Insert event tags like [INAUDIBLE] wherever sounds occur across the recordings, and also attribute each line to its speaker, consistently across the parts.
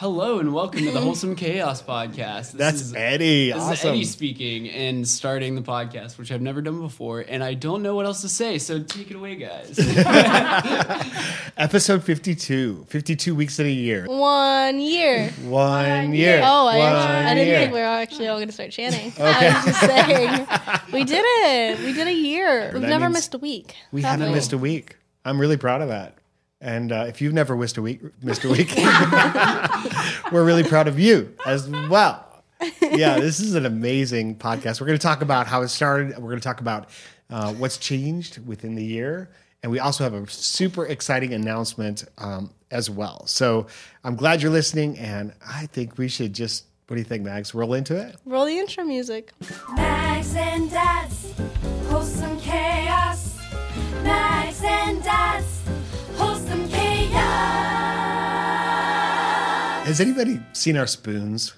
Speaker 1: Hello and welcome to the [LAUGHS] Wholesome Chaos Podcast. This
Speaker 2: That's
Speaker 1: is,
Speaker 2: Eddie.
Speaker 1: This
Speaker 2: awesome.
Speaker 1: is Eddie speaking and starting the podcast, which I've never done before, and I don't know what else to say. So take it away, guys. [LAUGHS]
Speaker 2: Episode 52. 52 weeks in a year.
Speaker 3: One year.
Speaker 2: One year.
Speaker 3: Oh, I,
Speaker 2: One
Speaker 3: actually, I didn't
Speaker 2: year.
Speaker 3: think we were actually all going to start chanting. [LAUGHS] I was just saying. We did it. We did a year. We've
Speaker 2: That
Speaker 3: never missed a week.
Speaker 2: We
Speaker 3: have
Speaker 2: haven't
Speaker 3: we?
Speaker 2: missed a week. I'm really proud of that. And uh, if you've never missed a week, missed a week, [LAUGHS] we're really proud of you as well. Yeah, this is an amazing podcast. We're going to talk about how it started. We're going to talk about uh, what's changed within the year, and we also have a super exciting announcement um, as well. So I'm glad you're listening, and I think we should just. What do you think, Max? Roll into it.
Speaker 3: Roll the intro music.
Speaker 4: Max and Dad's wholesome chaos. Max and Dad's
Speaker 2: Has anybody seen our spoons?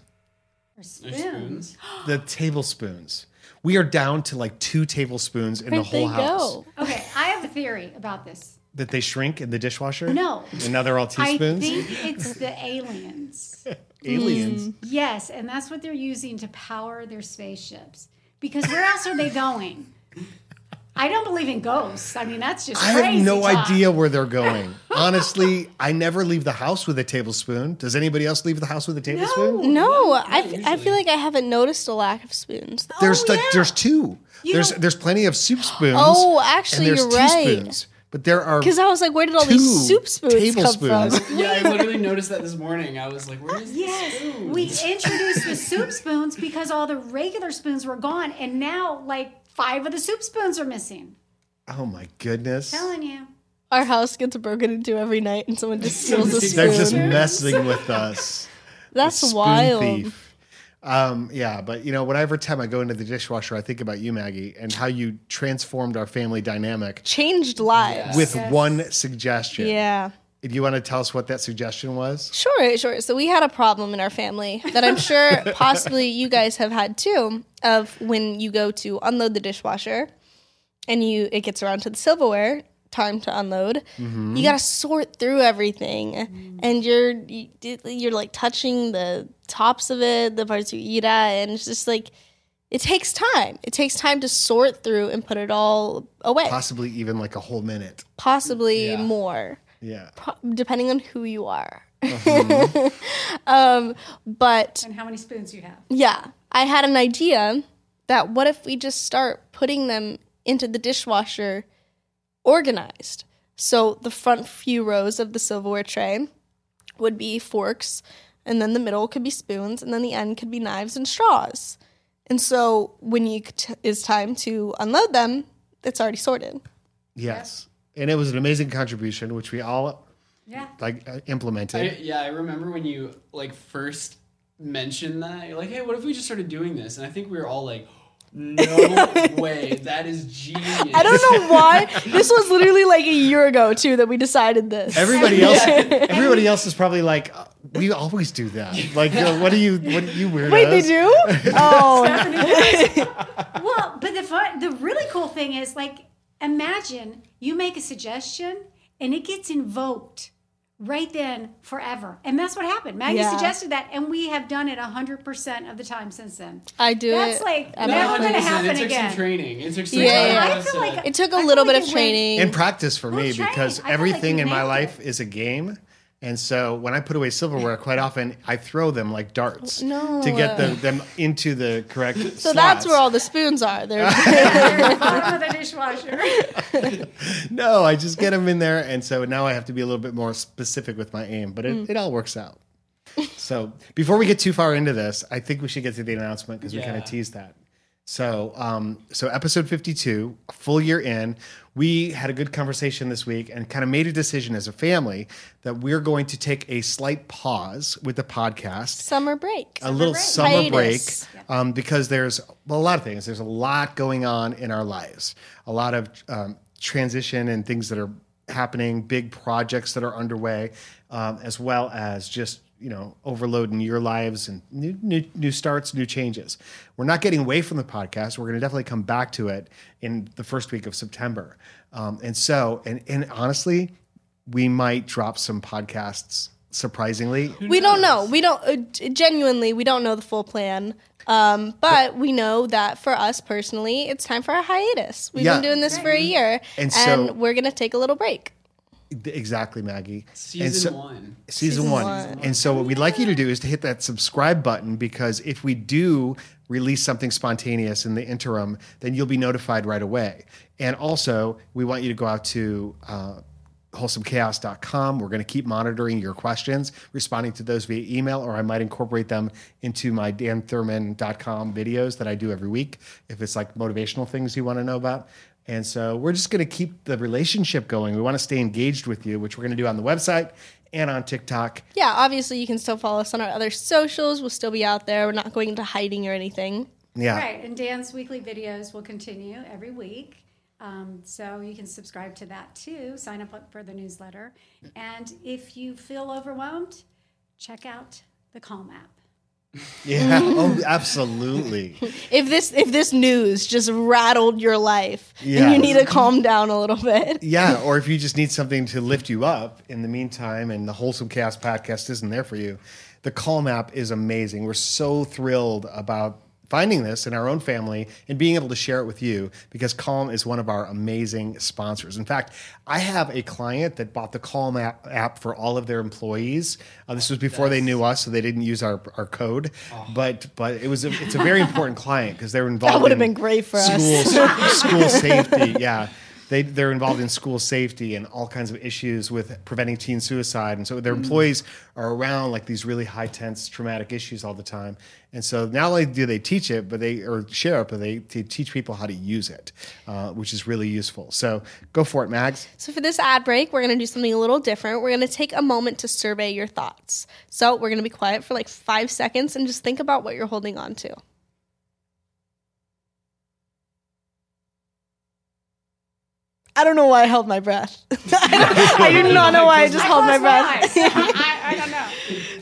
Speaker 1: Our spoons. [GASPS]
Speaker 2: The tablespoons. We are down to like two tablespoons in
Speaker 3: Where'd
Speaker 2: the whole
Speaker 3: they
Speaker 2: house.
Speaker 3: go?
Speaker 5: Okay, I have a theory about this.
Speaker 2: That they shrink in the dishwasher?
Speaker 5: No.
Speaker 2: And now they're all teaspoons?
Speaker 5: I
Speaker 2: teaspoons?
Speaker 5: think it's the aliens. [LAUGHS]
Speaker 2: Aliens. Mm.
Speaker 5: Yes, and that's what they're using to power their spaceships. Because where else are they going? I don't believe in ghosts. I mean, that's just
Speaker 2: I
Speaker 5: crazy
Speaker 2: have no
Speaker 5: talk.
Speaker 2: idea where they're [LAUGHS] going. Honestly, I never leave the house with a tablespoon. Does anybody else leave the house with a tablespoon?
Speaker 3: No, I, f- I feel like I haven't noticed a lack of spoons.
Speaker 2: Oh, there's
Speaker 5: Oh,
Speaker 2: like
Speaker 5: yeah.
Speaker 2: there's two.
Speaker 5: You
Speaker 2: there's there's plenty of soup spoons.
Speaker 3: Oh, actually,
Speaker 2: and there's
Speaker 3: you're right.
Speaker 2: teaspoons. But there are
Speaker 3: Because I was like, where did all these soup spoons
Speaker 2: tablespoons.
Speaker 3: come from? [LAUGHS]
Speaker 1: Yeah, I literally noticed that this morning. I was like, "Where is this
Speaker 5: Yes,
Speaker 1: spoon?"
Speaker 5: we introduced the soup spoons because all the regular spoons were gone, and now like five of the soup spoons are missing.
Speaker 2: Oh my goodness.
Speaker 5: telling you.
Speaker 3: Our house gets broken into every night and someone just steals a [LAUGHS]
Speaker 2: They're just
Speaker 3: spoon.
Speaker 2: messing with us. [LAUGHS]
Speaker 3: That's
Speaker 2: spoon
Speaker 3: wild.
Speaker 2: thief. Um, yeah, but you know, whenever time I go into the dishwasher, I think about you, Maggie, and how you transformed our family dynamic
Speaker 3: Changed lives.
Speaker 2: with
Speaker 5: Yes.
Speaker 2: one suggestion.
Speaker 3: Yeah.
Speaker 2: Do you want to tell us what that suggestion was?
Speaker 3: Sure, sure. So we had a problem in our family that I'm sure [LAUGHS] possibly you guys have had too of when you go to unload the dishwasher and you it gets around to the silverware, time to unload. Mm-hmm. You got to sort through everything mm. and you're you, you're like touching the tops of it, the parts you eat at and it's just like it takes time. It takes time to sort through and put it all away.
Speaker 2: Possibly even like a whole minute.
Speaker 3: Possibly
Speaker 1: Yeah.
Speaker 3: more
Speaker 2: Yeah.
Speaker 3: pro- depending on who you are.
Speaker 2: Uh-huh. [LAUGHS]
Speaker 3: um, but
Speaker 5: And how many spoons you have?
Speaker 3: yeah, I had an idea that what if we just start putting them into the dishwasher organized? So the front few rows of the silverware tray would be forks, and then the middle could be spoons, and then the end could be knives and straws. And so when you t- is time to unload them, it's already sorted.
Speaker 2: Yes. And it was an amazing contribution, which we all
Speaker 5: Yeah.
Speaker 2: like uh, implemented.
Speaker 1: I, yeah, I remember when you like first mentioned that. You're like, "Hey, what if we just started doing this?" And I think we were all like, "No [LAUGHS] way, that is genius."
Speaker 3: I don't know why. this was literally like a year ago too that we decided this.
Speaker 2: everybody else, everybody else is probably like, uh, we always do that. Like, uh, what do you, what do you weirdos?
Speaker 3: Wait, they do? [LAUGHS] Oh, [LAUGHS]
Speaker 5: Well, but the fun, the really cool thing is like imagine you make a suggestion and it gets invoked right then forever. And that's what happened. Maggie
Speaker 3: Yeah.
Speaker 5: suggested that and we have done it 100% of the time since then.
Speaker 3: I do
Speaker 5: That's
Speaker 3: it.
Speaker 5: like
Speaker 3: at
Speaker 5: never gonna
Speaker 3: house.
Speaker 5: happen
Speaker 1: It took
Speaker 5: again.
Speaker 1: some training. It took some
Speaker 3: Yeah,
Speaker 1: time.
Speaker 3: yeah.
Speaker 5: I feel like
Speaker 3: It took a
Speaker 5: I feel
Speaker 3: little
Speaker 5: like
Speaker 3: bit of
Speaker 5: it went-
Speaker 3: training.
Speaker 2: in practice for me
Speaker 5: Well,
Speaker 2: because
Speaker 5: I feel like
Speaker 2: everything in my life
Speaker 5: it.
Speaker 2: is a game. And so when I put away silverware, quite often I throw them like darts
Speaker 3: No.
Speaker 2: to get them, them into the correct
Speaker 3: so that's where all the spoons are. They're [LAUGHS]
Speaker 5: bottom of the dishwasher. [LAUGHS]
Speaker 2: No, I just get them in there. And so now I have to be a little bit more specific with my aim, but it,
Speaker 3: Mm.
Speaker 2: it all works out. So before we get too far into this, I think we should get to the announcement because we kind of teased that. So, um, so episode 52, a full year in, we had a good conversation this week and kind of made a decision as a family that we're going to take a slight pause with the podcast
Speaker 3: Summer break.
Speaker 2: a little
Speaker 5: break.
Speaker 2: summer
Speaker 3: Hiatus.
Speaker 2: break um, because there's well, a lot of things. There's a lot going on in our lives, a lot of um, transition and things that are happening, big projects that are underway, um, as well as just you know overloading your lives and new, new new starts, new changes. We're not getting away from the podcast. We're going to definitely come back to it in the first week of September, um, and so and and honestly, we might drop some podcasts. Surprisingly,
Speaker 3: we don't know. We don't uh, genuinely. We don't know the full plan. Um, but we know that for us personally, it's time for a hiatus. We've
Speaker 2: Yeah.
Speaker 3: been doing this for a year,
Speaker 2: And
Speaker 3: and,
Speaker 2: so-
Speaker 3: we're gonna take a little break.
Speaker 2: Exactly, Maggie.
Speaker 1: Season
Speaker 2: And so-
Speaker 1: one.
Speaker 2: season,
Speaker 3: Season
Speaker 2: one.
Speaker 3: one.
Speaker 2: And so what we'd like you to do is to hit that subscribe button because if we do release something spontaneous in the interim, then you'll be notified right away. And also, we want you to go out to uh, wholesomechaos.com. We're going to keep monitoring your questions, responding to those via email, or I might incorporate them into my danthurman.com videos that I do every week if it's like motivational things you want to know about. And so we're just going to keep the relationship going. We want to stay engaged with you, which we're going to do on the website and on TikTok.
Speaker 3: Yeah, obviously you can still follow us on our other socials. We'll still be out there. We're not going into hiding or anything.
Speaker 2: Yeah.
Speaker 5: Right, and Dan's weekly videos will continue every week. Um, so you can subscribe to that too. Sign up for the newsletter. And if you feel overwhelmed, check out the Calm app.
Speaker 2: Yeah. [LAUGHS] Oh, absolutely.
Speaker 3: If this if this news just rattled your life and
Speaker 2: Yeah.
Speaker 3: you need to calm down a little bit, [LAUGHS]
Speaker 2: Yeah. Or if you just need something to lift you up in the meantime, and the Wholesome Chaos podcast isn't there for you, the Calm app is amazing. We're so thrilled about finding this in our own family and being able to share it with you because Calm is one of our amazing sponsors. In fact, I have a client that bought the Calm app, app for all of their employees. Uh, this was before they knew us, so they didn't use our, our code. But but it was a, it's a very [LAUGHS] important client because they're involved.
Speaker 3: That would've
Speaker 2: in
Speaker 3: been great for us.
Speaker 2: school, [LAUGHS] school safety. Yeah. They, they're involved in school safety and all kinds of issues with preventing teen suicide. And so their employees are around like these really high tense traumatic issues all the time. And so not only do they teach it, but they or share it, but they, they teach people how to use it, uh, which is really useful. So go for it, Mags.
Speaker 3: So, for this ad break, we're going to do something a little different. We're going to take a moment to survey your thoughts. So, we're going to be quiet for like five seconds and just think about what you're holding on to. I don't know why I held my breath. [LAUGHS] I do not know why I just held my breath. [LAUGHS]
Speaker 5: I, I don't know.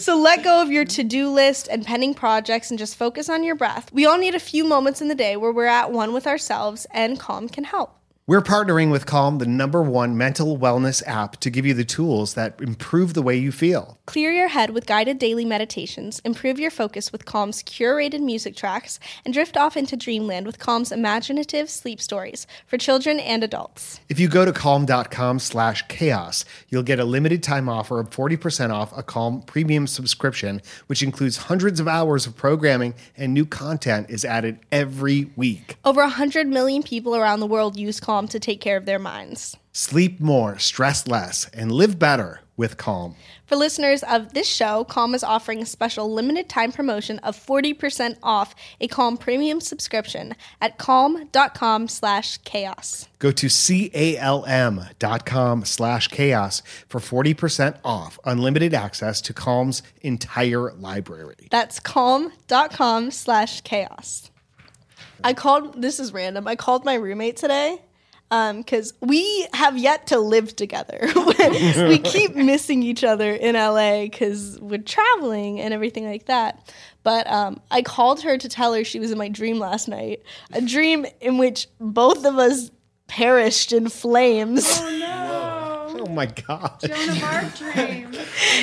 Speaker 3: So let go of your to do list and pending projects and just focus on your breath. We all need a few moments in the day where we're at one with ourselves, and calm can help.
Speaker 2: We're partnering with Calm, the number one mental wellness app, to give you the tools that improve the way you feel.
Speaker 3: Clear your head with guided daily meditations, improve your focus with Calm's curated music tracks, and drift off into dreamland with Calm's imaginative sleep stories for children and adults.
Speaker 2: If you go to calm.com slash chaos, you'll get a limited time offer of 40% off a Calm premium subscription, which includes hundreds of hours of programming and new content is added every week.
Speaker 3: Over 100 million people around the world use Calm to take care of their minds.
Speaker 2: Sleep more, stress less, and live better with Calm.
Speaker 3: For listeners of this show, Calm is offering a special limited time promotion of 40% off a Calm premium subscription at calm.com slash chaos.
Speaker 2: Go to calm.com slash chaos for 40% off unlimited access to Calm's entire library.
Speaker 3: That's calm.com slash chaos. I called, this is random, I called my roommate today because we have yet to live together. [LAUGHS] we [LAUGHS] keep missing each other in LA because we're traveling and everything like that. But um, I called her to tell her she was in my dream last night, a dream in which both of us perished in flames.
Speaker 2: Oh my God.
Speaker 5: Joan of Arc dream.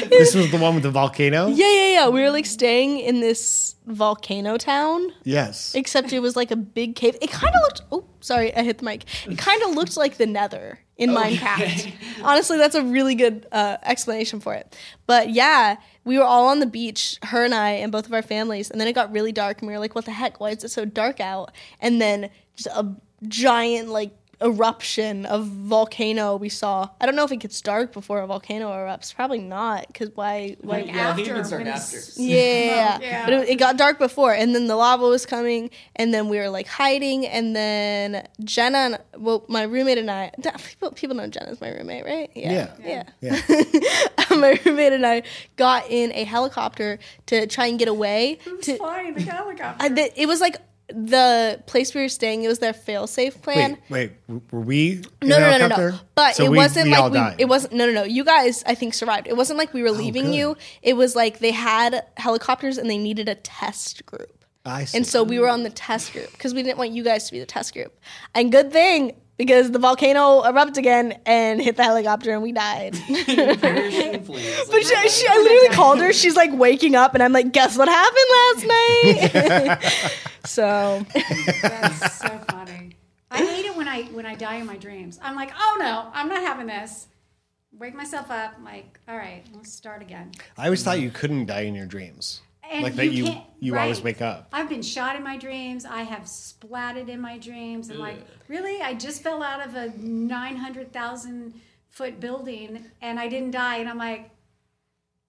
Speaker 2: This was the one with the volcano?
Speaker 3: Yeah, yeah, yeah. We were like staying in this volcano town.
Speaker 2: Yes.
Speaker 3: except it was like a big cave. It kind of looked. Oh, sorry, I hit the mic. It kind of looked like the Nether in Minecraft. Honestly, that's a really good uh, explanation for it. But yeah, we were all on the beach, her and I, and both of our families. And then it got really dark, and we were like, "What the heck? Why is it so dark out?" And then just a giant like eruption of volcano we saw. I don't know if it gets dark before a volcano erupts. Probably not, because why? Why?
Speaker 5: Like
Speaker 1: Yeah, I think it
Speaker 5: after,
Speaker 1: gets dark after.
Speaker 5: it's-
Speaker 3: Yeah,
Speaker 5: yeah.
Speaker 3: but it, it got dark before, and then the lava was coming, and then we were like hiding, and then Jenna, and, well, my roommate and I, people, people know Jenna's my roommate, right?
Speaker 2: Yeah.
Speaker 3: yeah.
Speaker 2: Yeah. [LAUGHS]
Speaker 3: my roommate and I got in a helicopter to try and get away.
Speaker 5: Who's
Speaker 3: To,
Speaker 5: flying the helicopter?
Speaker 3: I, th- it was like the place we were staying. It was their fail-safe plan.
Speaker 2: Wait, wait, were we?
Speaker 3: No, no, no, no, no. But
Speaker 2: So
Speaker 3: it
Speaker 2: we-
Speaker 3: wasn't
Speaker 2: we
Speaker 3: like we.
Speaker 2: died.
Speaker 3: It wasn't. No, no, no. You guys, I think, survived. It wasn't like we were oh, leaving
Speaker 2: good.
Speaker 3: you. It was like they had helicopters and they needed a test group.
Speaker 2: I see.
Speaker 3: And so we were on the test group because we didn't want you guys to be the test group. And good thing because the volcano erupted again and hit the helicopter and we died.
Speaker 1: Parachute in flames.
Speaker 3: But she, she, I literally called her. She's like waking up, and I'm like, "Guess what happened last night?" [LAUGHS] so
Speaker 5: That's so funny. I hate it when I when I die in my dreams. I'm like, oh no, I'm not having this. Wake myself up. I'm like, all right, let's start again.
Speaker 2: I always thought you couldn't die in your dreams.
Speaker 5: And
Speaker 2: like that you
Speaker 5: can't-
Speaker 2: you always wake up.
Speaker 5: I've been shot in my dreams. I have splatted in my dreams. And like, really, I just fell out of a nine hundred thousand foot building and I didn't die. And I'm like,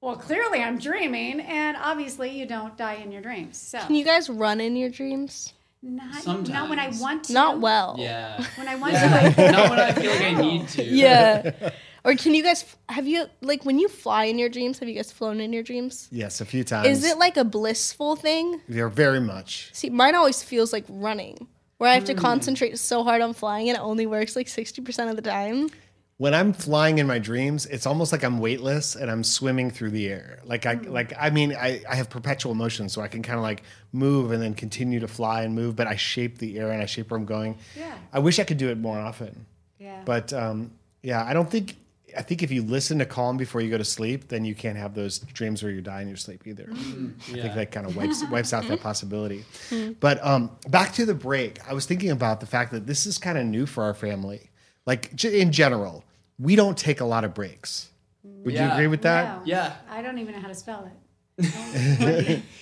Speaker 5: well, clearly I'm dreaming. And obviously, you don't die in your dreams. So
Speaker 3: can you guys run in your dreams?
Speaker 5: not not when I want to.
Speaker 3: Not well.
Speaker 1: Yeah.
Speaker 5: When I want
Speaker 1: Yeah. [LAUGHS]
Speaker 5: to.
Speaker 1: Not when I feel like I need to.
Speaker 3: Yeah. [LAUGHS] or can you guys have you like when you fly in your dreams? Have you guys flown in your dreams?
Speaker 2: Yes, a few times.
Speaker 3: Is it like a blissful thing?
Speaker 2: They're very much.
Speaker 3: See, mine always feels like running, where I have to concentrate so hard on flying and it only works like sixty percent of the time.
Speaker 2: When I'm flying in my dreams, it's almost like I'm weightless and I'm swimming through the air. Like I like I mean I, I have perpetual motion, so I can kind of like move and then continue to fly and move, but I shape the air and I shape where I'm going.
Speaker 5: Yeah.
Speaker 2: I wish I could do it more often.
Speaker 5: Yeah.
Speaker 2: But um, yeah, I don't think. I think if you listen to Calm before you go to sleep, then you can't have those dreams where you die in your sleep either. I think that kind of wipes wipes out that [LAUGHS] possibility. But um, back to the break, I was thinking about the fact that this is kind of new for our family. Like j- in general, we don't take a lot of breaks. Would you agree with that?
Speaker 5: No.
Speaker 1: Yeah.
Speaker 5: I don't even know how to spell it. [LAUGHS]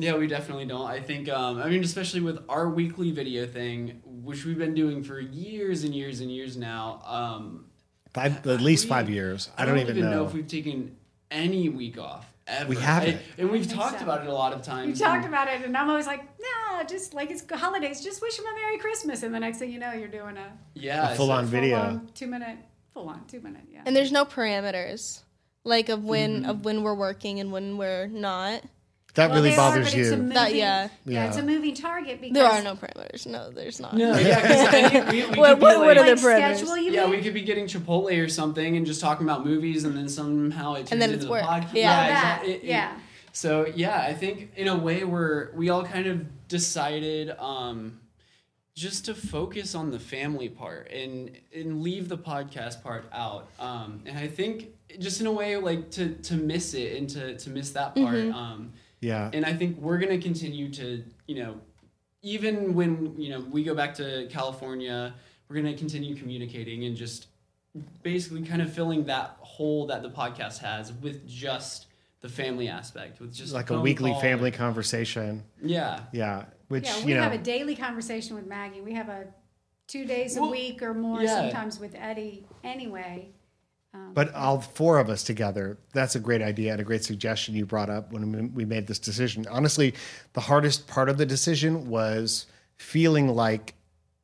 Speaker 1: Yeah, we definitely don't. I think, um, I mean, especially with our weekly video thing, which we've been doing for years and years and years now. Um,
Speaker 2: Five, at least
Speaker 1: we-
Speaker 2: five years. I,
Speaker 1: I
Speaker 2: don't, even know.
Speaker 1: if we've taken any week off ever.
Speaker 2: We haven't.
Speaker 1: I- and we've talked
Speaker 5: so.
Speaker 1: about it a lot of
Speaker 5: You
Speaker 1: times.
Speaker 5: talked about it, and I'm always like, no, just like it's holidays. Just wish them a Merry Christmas, and the next thing you know, you're doing a
Speaker 1: yeah,
Speaker 2: A full-on video.
Speaker 5: two minute, full on two minute. Yeah.
Speaker 3: And there's no parameters, like of when
Speaker 2: Mm-hmm.
Speaker 3: of when we're working and when we're not.
Speaker 2: That
Speaker 5: Well,
Speaker 2: really
Speaker 5: they are,
Speaker 2: bothers
Speaker 5: a
Speaker 2: you.
Speaker 5: moving,
Speaker 3: That- yeah.
Speaker 5: yeah, it's a
Speaker 2: Yeah.
Speaker 5: moving target because
Speaker 3: There are no parameters. No, there's not.
Speaker 1: No, [LAUGHS] yeah, 'cause I we, we [LAUGHS]
Speaker 3: What-
Speaker 1: could be
Speaker 3: what- what
Speaker 1: like,
Speaker 3: are the
Speaker 5: like
Speaker 3: parameters?
Speaker 5: schedule. You
Speaker 1: Yeah,
Speaker 5: mean?
Speaker 1: we could be getting Chipotle or something and just talking about movies, and then somehow it turns
Speaker 3: And then
Speaker 1: into
Speaker 3: it's
Speaker 1: the
Speaker 3: work.
Speaker 1: podcast.
Speaker 3: Yeah.
Speaker 5: That,
Speaker 1: exactly. It- it-
Speaker 5: yeah.
Speaker 1: So yeah, I think in a way we're we all kind of decided um, just to focus on the family part and and leave the podcast part out. Um, and I think just in a way like to to miss it and to to miss that part. Um,
Speaker 2: yeah.
Speaker 1: and I think we're gonna continue to, you know, even when you know we go back to California, we're gonna continue communicating and just basically kind of filling that hole that the podcast has with just the family aspect, with just
Speaker 2: like a weekly
Speaker 1: call.
Speaker 2: family conversation.
Speaker 1: Yeah,
Speaker 2: Yeah. Which,
Speaker 5: Yeah, we
Speaker 2: you know,
Speaker 5: have a daily conversation with Maggie. We have a two days a
Speaker 1: Well,
Speaker 5: week or more
Speaker 1: yeah.
Speaker 5: sometimes with Eddie. Anyway,
Speaker 2: But all four of us together, that's a great idea and a great suggestion you brought up when we made this decision. Honestly, the hardest part of the decision was feeling like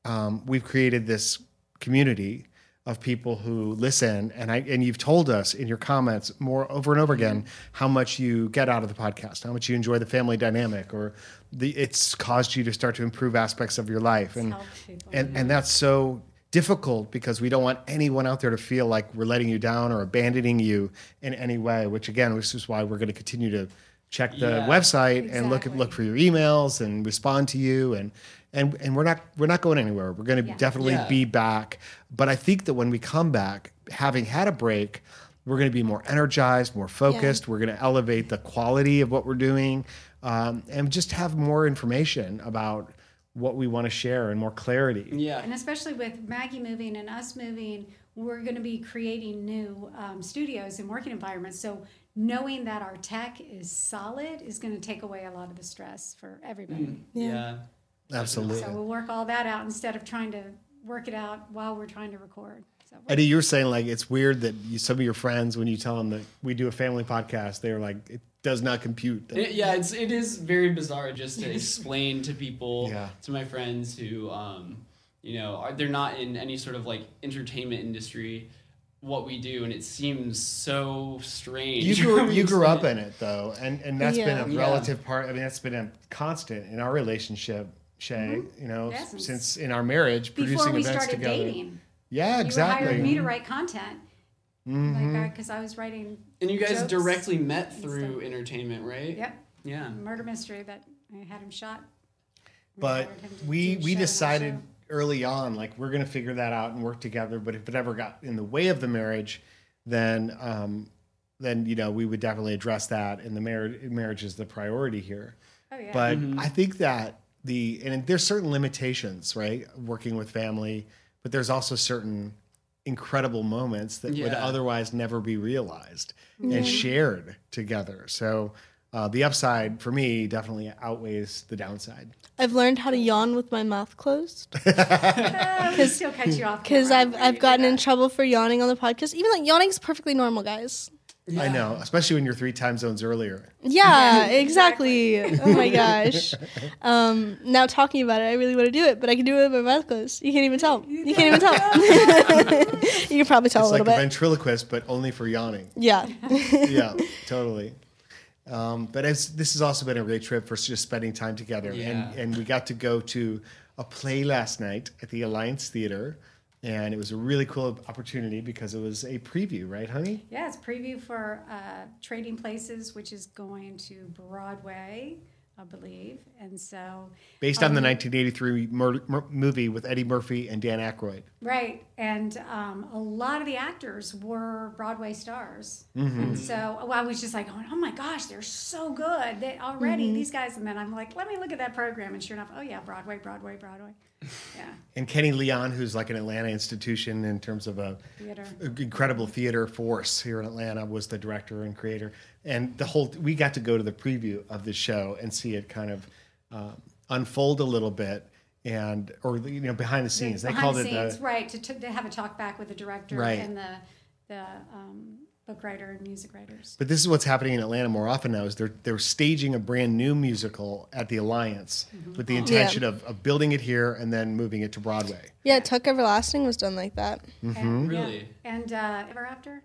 Speaker 2: um, we've created this community of people who listen. And I and you've told us in your comments more over and over again how much you get out of the podcast, how much you enjoy the family dynamic or the it's caused you to start to improve aspects of your life. And and, and that's so difficult because we don't want anyone out there to feel like we're letting you down or abandoning you in any way which again which is why we're going to continue to check the
Speaker 1: Yeah.
Speaker 2: website and look at look for your emails and respond to you and and and we're not we're not going anywhere we're going to
Speaker 5: Yeah.
Speaker 2: definitely
Speaker 1: Yeah.
Speaker 2: be back but i think that when we come back having had a break we're going to be more energized more focused we're going to elevate the quality of what we're doing um, and just have more information about what we want to share and more clarity
Speaker 1: yeah,
Speaker 5: and especially with Maggie moving and us moving, we're going to be creating new um, studios and working environments. So knowing that our tech is solid is going to take away a lot of the stress for everybody.
Speaker 1: yeah.
Speaker 2: absolutely
Speaker 5: So we'll work all that out instead of trying to work it out while we're trying to record. So
Speaker 2: Eddie, you were saying like it's weird that you, some of your friends, when you tell them that we do a family podcast, they're like, it does not compute.
Speaker 1: It- yeah, it's it is very bizarre just to [LAUGHS] explain to people,
Speaker 2: Yeah.
Speaker 1: to my friends who, um, you know, are they're not in any sort of like entertainment industry, what we do, and it seems so strange.
Speaker 2: You grew [LAUGHS] you grew up in it though, and and that's
Speaker 3: Yeah.
Speaker 2: been a
Speaker 1: Yeah.
Speaker 2: relative part. I mean, that's been a constant in our relationship, Shay. You know,
Speaker 5: Yeah, since-
Speaker 2: since in our marriage,
Speaker 5: before
Speaker 2: producing
Speaker 5: we
Speaker 2: events
Speaker 5: started
Speaker 2: together.
Speaker 5: dating,
Speaker 2: Yeah,
Speaker 5: you
Speaker 2: exactly.
Speaker 5: hired me to write content.
Speaker 2: Mm-hmm.
Speaker 5: Like, because I was writing.
Speaker 1: And you guys
Speaker 5: jokes
Speaker 1: directly met through
Speaker 5: stuff.
Speaker 1: entertainment, right?
Speaker 5: Yep,
Speaker 1: Yeah.
Speaker 5: murder mystery that I had him shot.
Speaker 2: But
Speaker 5: him
Speaker 2: we we decided early on like we're going to figure that out and work together but if it ever got in the way of the marriage then um then you know we would definitely address that and the marriage marriage is the priority here
Speaker 5: Oh yeah.
Speaker 2: but i think that the and there's certain limitations right working with family but there's also certain incredible moments that would otherwise never be realized and shared together. So uh, the upside for me definitely outweighs the downside.
Speaker 3: I've learned how to yawn with my mouth closed.
Speaker 5: We still cut you off
Speaker 3: because
Speaker 5: camera
Speaker 3: I've I've gotten in trouble for yawning on the podcast. Even like is perfectly normal, guys.
Speaker 2: I know, especially when you're three time zones earlier.
Speaker 3: Yeah, [LAUGHS] [LAUGHS] exactly. oh my gosh. Um, now talking about it, I really want to do it, but I can do it with my mouth closed. You can't even tell. You can't even tell. [LAUGHS] you can probably tell
Speaker 2: It's
Speaker 3: a
Speaker 2: like
Speaker 3: little
Speaker 2: a
Speaker 3: bit.
Speaker 2: ventriloquist, but only for yawning.
Speaker 3: yeah.
Speaker 2: yeah, totally. Um, but it's, this has also been a great trip for just spending time together,
Speaker 1: Yeah.
Speaker 2: and and we got to go to a play last night at the Alliance Theater, and it was a really cool opportunity because it was a preview, right, honey?
Speaker 5: Yeah, it's preview for uh, Trading Places, which is going to Broadway, I believe, and so
Speaker 2: Based on the 1983 mur- mur- movie with Eddie Murphy and Dan Aykroyd.
Speaker 5: right, and um, a lot of the actors were Broadway stars,
Speaker 2: Mm-hmm.
Speaker 5: and so well, I was just like, going, oh my gosh, they're so good they already
Speaker 2: Mm-hmm.
Speaker 5: these guys, and then I'm like, let me look at that program, and sure enough, oh yeah, Broadway, Broadway, Broadway, yeah,
Speaker 2: And Kenny Leon, who's like an Atlanta institution in terms of a
Speaker 5: theater.
Speaker 2: incredible theater force here in Atlanta, was the director and creator. And the whole we got to go to the preview of the show and see it kind of um, unfold a little bit, and or you know behind the scenes. They
Speaker 5: Behind
Speaker 2: called
Speaker 5: the
Speaker 2: it
Speaker 5: scenes,
Speaker 2: the
Speaker 5: right to, to, to have a talk back with the director
Speaker 2: Right.
Speaker 5: and the the um, book writer and music writers.
Speaker 2: But this is what's happening in Atlanta more often now. Is they're they're staging a brand new musical at the Alliance
Speaker 5: Mm-hmm.
Speaker 2: with the intention of, of building it here and then moving it to Broadway.
Speaker 3: Yeah, Tuck Everlasting was done like that.
Speaker 2: Mm-hmm.
Speaker 5: And,
Speaker 1: Really?
Speaker 5: Yeah. And uh, Ever After?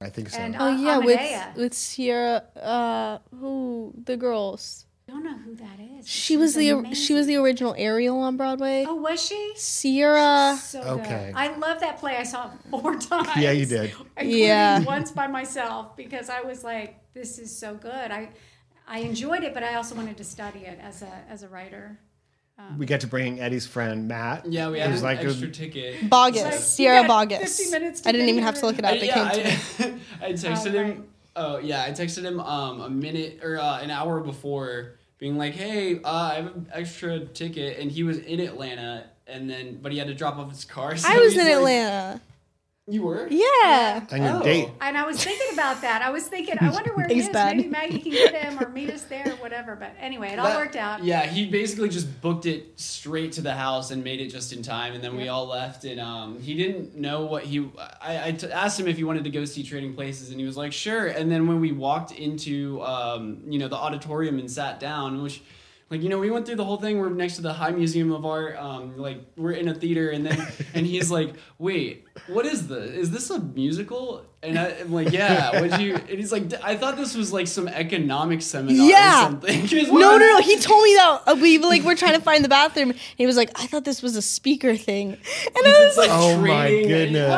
Speaker 2: I think so.
Speaker 5: And,
Speaker 3: Oh
Speaker 5: uh,
Speaker 3: yeah, with with Sierra uh who the girls.
Speaker 5: I don't know who that is. but
Speaker 3: She was the
Speaker 5: amazing.
Speaker 3: she was the original Ariel on Broadway.
Speaker 5: Oh, was she?
Speaker 3: Sierra
Speaker 5: So
Speaker 2: Okay.
Speaker 5: good. I love that play. I saw it four [LAUGHS] times.
Speaker 2: Yeah, you did.
Speaker 3: Yeah.
Speaker 5: once by myself because I was like, this is so good. I I enjoyed it, but I also wanted to study it as a as a writer.
Speaker 2: we got to bring Eddie's friend Matt.
Speaker 1: Yeah, we had an
Speaker 2: like a-
Speaker 1: extra ticket.
Speaker 3: Boggess.
Speaker 5: Like,
Speaker 3: Sierra
Speaker 5: got
Speaker 3: Boggess.
Speaker 5: 50 minutes to
Speaker 3: I didn't
Speaker 5: get
Speaker 3: even have to look it
Speaker 1: I,
Speaker 3: up. It
Speaker 1: yeah,
Speaker 3: came to me.
Speaker 1: I, [LAUGHS] I texted
Speaker 5: Oh,
Speaker 1: him.
Speaker 5: right.
Speaker 1: Oh yeah, I texted him um, a minute or uh, an hour before, being like, "Hey, uh, I have an extra ticket," and he was in Atlanta, and then but he had to drop off his car. [LAUGHS] so
Speaker 3: I was in
Speaker 1: like-
Speaker 3: Atlanta.
Speaker 1: You were?
Speaker 3: Yeah.
Speaker 2: on your
Speaker 1: Oh.
Speaker 2: date.
Speaker 5: And I was thinking about that. I was thinking, I wonder where [LAUGHS] he
Speaker 3: Thanks,
Speaker 5: is.
Speaker 3: Dad.
Speaker 5: Maybe Maggie can get him or meet us there or whatever. But anyway, it all
Speaker 1: That-
Speaker 5: worked out.
Speaker 1: Yeah, he basically just booked it straight to the house and made it just in time, and then we all left. And um, he didn't know what he. I, I t- asked him if he wanted to go see Trading Places, and he was like, "Sure." And then when we walked into, um, you know, the auditorium and sat down, which. Like you know, we went through the whole thing. We're next to the High Museum of Art. Um, like we're in a theater, and then [LAUGHS] and he's like, "Wait, what is this? Is this a musical?" And I, I'm like, "Yeah." Would you? [LAUGHS] And he's like, "I thought this was like some economic seminar
Speaker 3: Yeah.
Speaker 1: or something." [LAUGHS] 'Cause
Speaker 3: No, no, no. He told me that uh, we like we're trying to find the bathroom. He was like, "I thought this was a speaker thing," and I was
Speaker 1: It's like
Speaker 2: Oh my
Speaker 1: trading.
Speaker 2: goodness.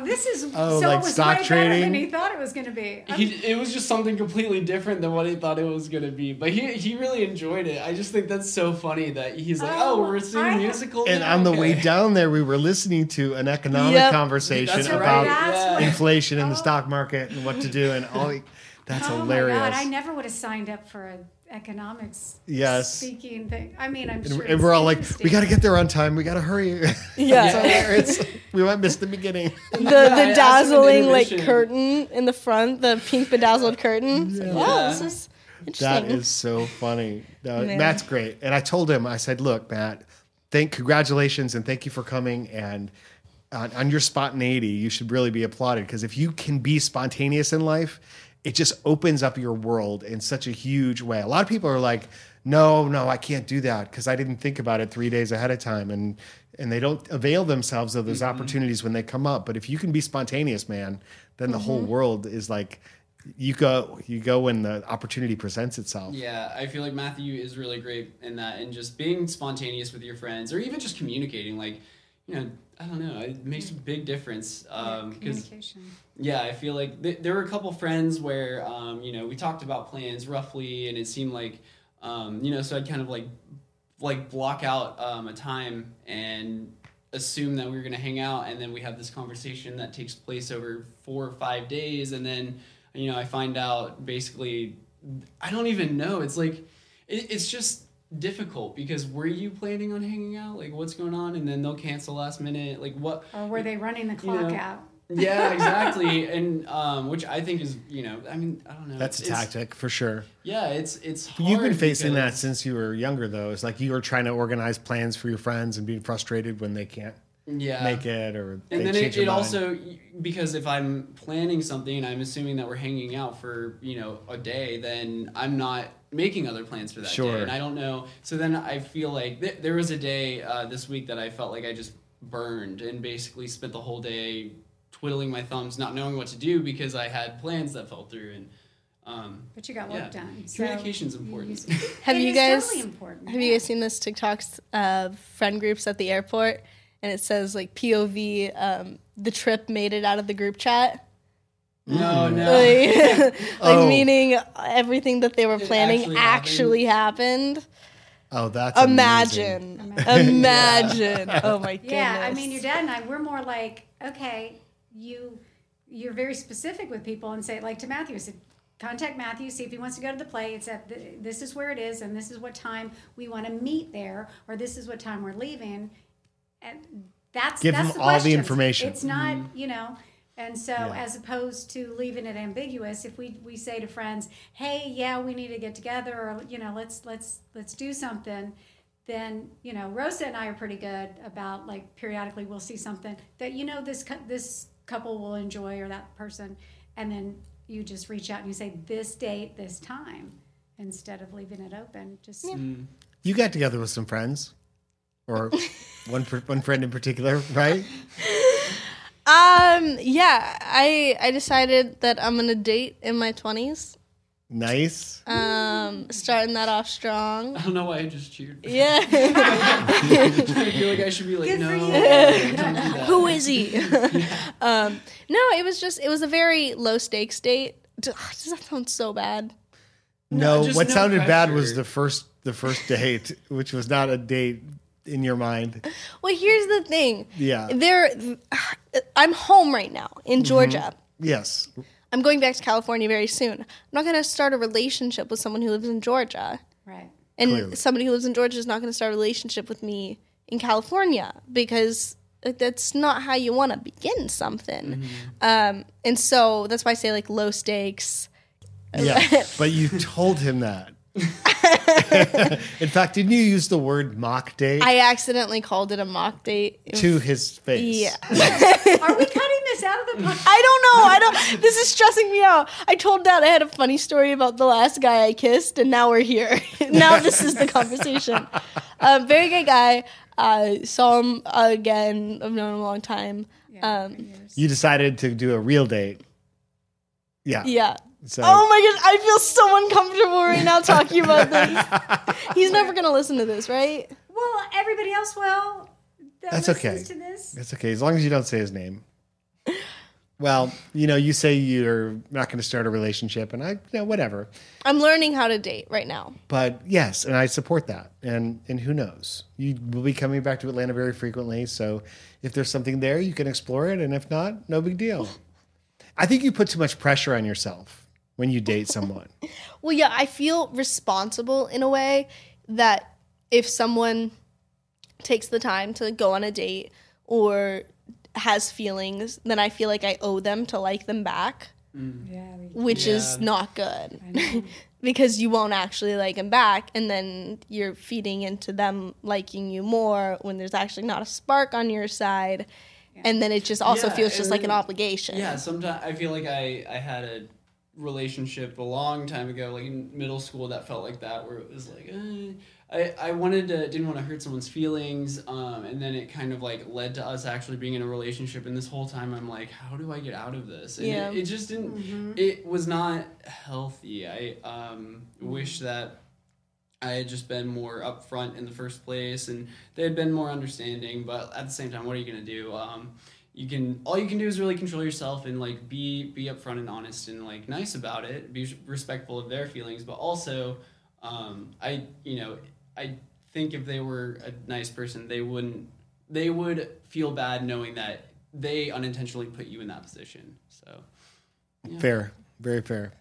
Speaker 5: Oh, this is
Speaker 2: Oh,
Speaker 5: so
Speaker 2: like
Speaker 5: it was
Speaker 2: stock
Speaker 5: way better than he thought it was going to be.
Speaker 1: He, it was just something completely different than what he thought it was gonna be, but he he really enjoyed it. I just think that's so funny that he's like,
Speaker 5: Oh,
Speaker 1: "Oh, we're seeing oh,
Speaker 5: I-
Speaker 1: a musical."
Speaker 2: And
Speaker 1: now?
Speaker 2: on the way down there, we were listening to an economic
Speaker 3: Yep.
Speaker 2: conversation
Speaker 1: That's
Speaker 2: about
Speaker 1: right. Yeah.
Speaker 5: what-
Speaker 2: inflation in the
Speaker 5: Oh.
Speaker 2: stock market and what to do and all. That's
Speaker 5: oh
Speaker 2: hilarious.
Speaker 5: my god! I never would have signed up for an economics
Speaker 2: Yes.
Speaker 5: speaking thing. I mean, I'm
Speaker 2: and,
Speaker 5: sure.
Speaker 2: and we're all like, we got to get there on time. We got to hurry. [LAUGHS] it's
Speaker 3: yeah.
Speaker 2: hilarious. we might miss the beginning. [LAUGHS]
Speaker 3: The
Speaker 1: Yeah,
Speaker 3: the
Speaker 1: asked him in the
Speaker 3: dazzling like curtain in the front, the pink bedazzled curtain. It's like, wow, this is
Speaker 2: That
Speaker 3: interesting.
Speaker 2: is so funny. No,
Speaker 3: Yeah.
Speaker 2: Matt's great. And I told him, I said, look, Matt, thank congratulations and thank you for coming and on, on your spontaneity you should really be applauded because if you can be spontaneous in life it just opens up your world in such a huge way. A lot of people are like no no i can't do that because i didn't think about it three days ahead of time and and they don't avail themselves of those mm-hmm. opportunities when they come up. But if you can be spontaneous man then the whole mm-hmm. world is like you go you go when the opportunity presents itself.
Speaker 1: Yeah, I feel like Matthew is really great in that, and just being spontaneous with your friends, or even just communicating. Like, you know, I don't know, it makes a big difference. Um, because
Speaker 5: Communication.
Speaker 1: yeah, I feel like th- there were a couple friends where, um, you know, we talked about plans roughly, and it seemed like, um, you know, so I'd kind of like, like block out um, a time and assume that we were going to hang out, and then we have this conversation that takes place over four or five days, and then, you know, I find out basically, I don't even know. It's like, it, it's just difficult because were you planning on hanging out? Like, what's going on? And then they'll cancel last minute. Like, what?
Speaker 5: Or were they running the clock
Speaker 1: know,
Speaker 5: out?
Speaker 1: yeah, [LAUGHS] exactly, and um, which I think is, you know, I mean, I don't know.
Speaker 2: that's a tactic for sure
Speaker 1: Yeah, it's it's. Hard
Speaker 2: You've been facing that since you were younger, though. It's like you were trying to organize plans for your friends and being frustrated when they can't
Speaker 1: yeah.
Speaker 2: make it or
Speaker 1: And
Speaker 2: they
Speaker 1: then
Speaker 2: change
Speaker 1: it, it also because if I'm planning something, I'm assuming that we're hanging out for you know a day, then I'm not making other plans for that
Speaker 2: Sure.
Speaker 1: day, and I don't know. So then I feel like th- there was a day uh, this week that I felt like I just burned and basically spent the whole day twiddling my thumbs, not knowing what to do because I had plans that fell through and. Um,
Speaker 5: But you got work
Speaker 1: yeah,
Speaker 5: done. so
Speaker 1: communication's
Speaker 5: you
Speaker 1: important.
Speaker 5: use-
Speaker 3: Have
Speaker 5: It
Speaker 3: you
Speaker 5: is
Speaker 3: guys
Speaker 5: totally important.
Speaker 3: have you guys seen this TikToks of friend groups at the airport and it says like POV um, the trip made it out of the group chat?
Speaker 1: no, no. [LAUGHS]
Speaker 3: Like, [LAUGHS] like
Speaker 2: Oh.
Speaker 3: meaning everything that they were planning
Speaker 1: actually
Speaker 3: actually, happened.
Speaker 2: Oh, that's amazing. [LAUGHS]
Speaker 3: Imagine. Imagine. Oh my goodness.
Speaker 5: Yeah, I mean, your dad and I, we're more like, okay, you, you're very specific with people and say, like to Matthew, I said, contact Matthew, see if he wants to go to the play. It's at the, this is where it is, and this is what time we want to meet there, or this is what time we're leaving, and that's
Speaker 2: Give
Speaker 5: that's
Speaker 2: him
Speaker 5: the
Speaker 2: all the information.
Speaker 5: It's not, mm-hmm. you know. And so,
Speaker 2: Yeah.
Speaker 5: as opposed to leaving it ambiguous, if we, we say to friends, "Hey, yeah, we need to get together," or you know, let's let's let's do something, then you know Rosa and I are pretty good about like periodically we'll see something that you know this this couple will enjoy or that person, and then you just reach out and you say this date, this time, instead of leaving it open. Just mm. Mm.
Speaker 2: You got together with some friends, or [LAUGHS] one one friend in particular, right?
Speaker 3: Um yeah, I I decided that I'm gonna date in my twenties.
Speaker 2: Nice.
Speaker 3: Um starting that off strong.
Speaker 1: I don't know why I just cheered.
Speaker 3: Yeah. [LAUGHS]
Speaker 1: I feel like I should be like,
Speaker 5: Good
Speaker 1: no, don't do [LAUGHS] that.
Speaker 3: Who is he? um no, it was just it was a very low stakes date. Does that sound so bad?
Speaker 2: No,
Speaker 1: just
Speaker 2: what
Speaker 1: no
Speaker 2: sounded bad was the first the first date, which was not a date in your mind.
Speaker 3: Well, here's the thing.
Speaker 2: Yeah.
Speaker 3: There I'm home right now in Georgia.
Speaker 2: Yes.
Speaker 3: I'm going back to California very soon. I'm not going to start a relationship with someone who lives in Georgia.
Speaker 5: right.
Speaker 3: And
Speaker 2: Clearly.
Speaker 3: somebody who lives in Georgia is not going to start a relationship with me in California because that's not how you want to begin something. Um, and so that's why I say like low stakes.
Speaker 2: Yeah. [LAUGHS] but you told him that. [LAUGHS] in fact, didn't you use the word mock date
Speaker 3: I accidentally called it a mock date.
Speaker 2: to his face?
Speaker 3: Yeah. [LAUGHS]
Speaker 5: Are we cutting this out of the podcast?
Speaker 3: I don't know. I don't. This is stressing me out. I told Dad I had a funny story about the last guy I kissed, and now we're here. [LAUGHS] now this is the conversation. Um, very good guy. Uh, saw him again. I've known him a long time. Um,
Speaker 2: You decided to do a real date. Yeah.
Speaker 3: yeah.
Speaker 2: So
Speaker 3: Oh my gosh, I feel so uncomfortable right now talking about this. [LAUGHS] He's never gonna listen to this, right?
Speaker 5: Well, everybody else will. that
Speaker 2: That's okay.
Speaker 5: To this.
Speaker 2: It's okay as long as you don't say his name. Well, you know, you say you're not going to start a relationship, and I, you know, whatever.
Speaker 3: I'm learning how to date right now.
Speaker 2: But yes, and I support that. And and who knows? You will be coming back to Atlanta very frequently, so if there's something there, you can explore it, and if not, no big deal. I think you put too much pressure on yourself when you date someone. [LAUGHS]
Speaker 3: Well, yeah, I feel responsible in a way that if someone takes the time to go on a date or has feelings, then I feel like I owe them to like them back. Mm.
Speaker 5: Yeah, we-
Speaker 3: which is not good. [LAUGHS] Because you won't actually like them back and then you're feeding into them liking you more when there's actually not a spark on your side and then it just also
Speaker 1: Yeah,
Speaker 3: feels just
Speaker 1: and
Speaker 3: like an obligation
Speaker 1: Yeah, sometimes I feel like I I had a relationship a long time ago, like in middle school, that felt like that, where it was like. Eh. I, I wanted to didn't want to hurt someone's feelings um, and then it kind of like led to us actually being in a relationship and this whole time i'm like how do i get out of this and
Speaker 3: Yeah.
Speaker 1: it, it just didn't it was not healthy i um, wish that I had just been more upfront in the first place, and they had been more understanding. But at the same time, what are you gonna do? Um, you can all you can do is really control yourself and like be be upfront and honest and like nice about it. Be respectful of their feelings, but also, um, I you know I think if they were a nice person, they wouldn't they would feel bad knowing that they unintentionally put you in that position. So
Speaker 2: Fair, very fair.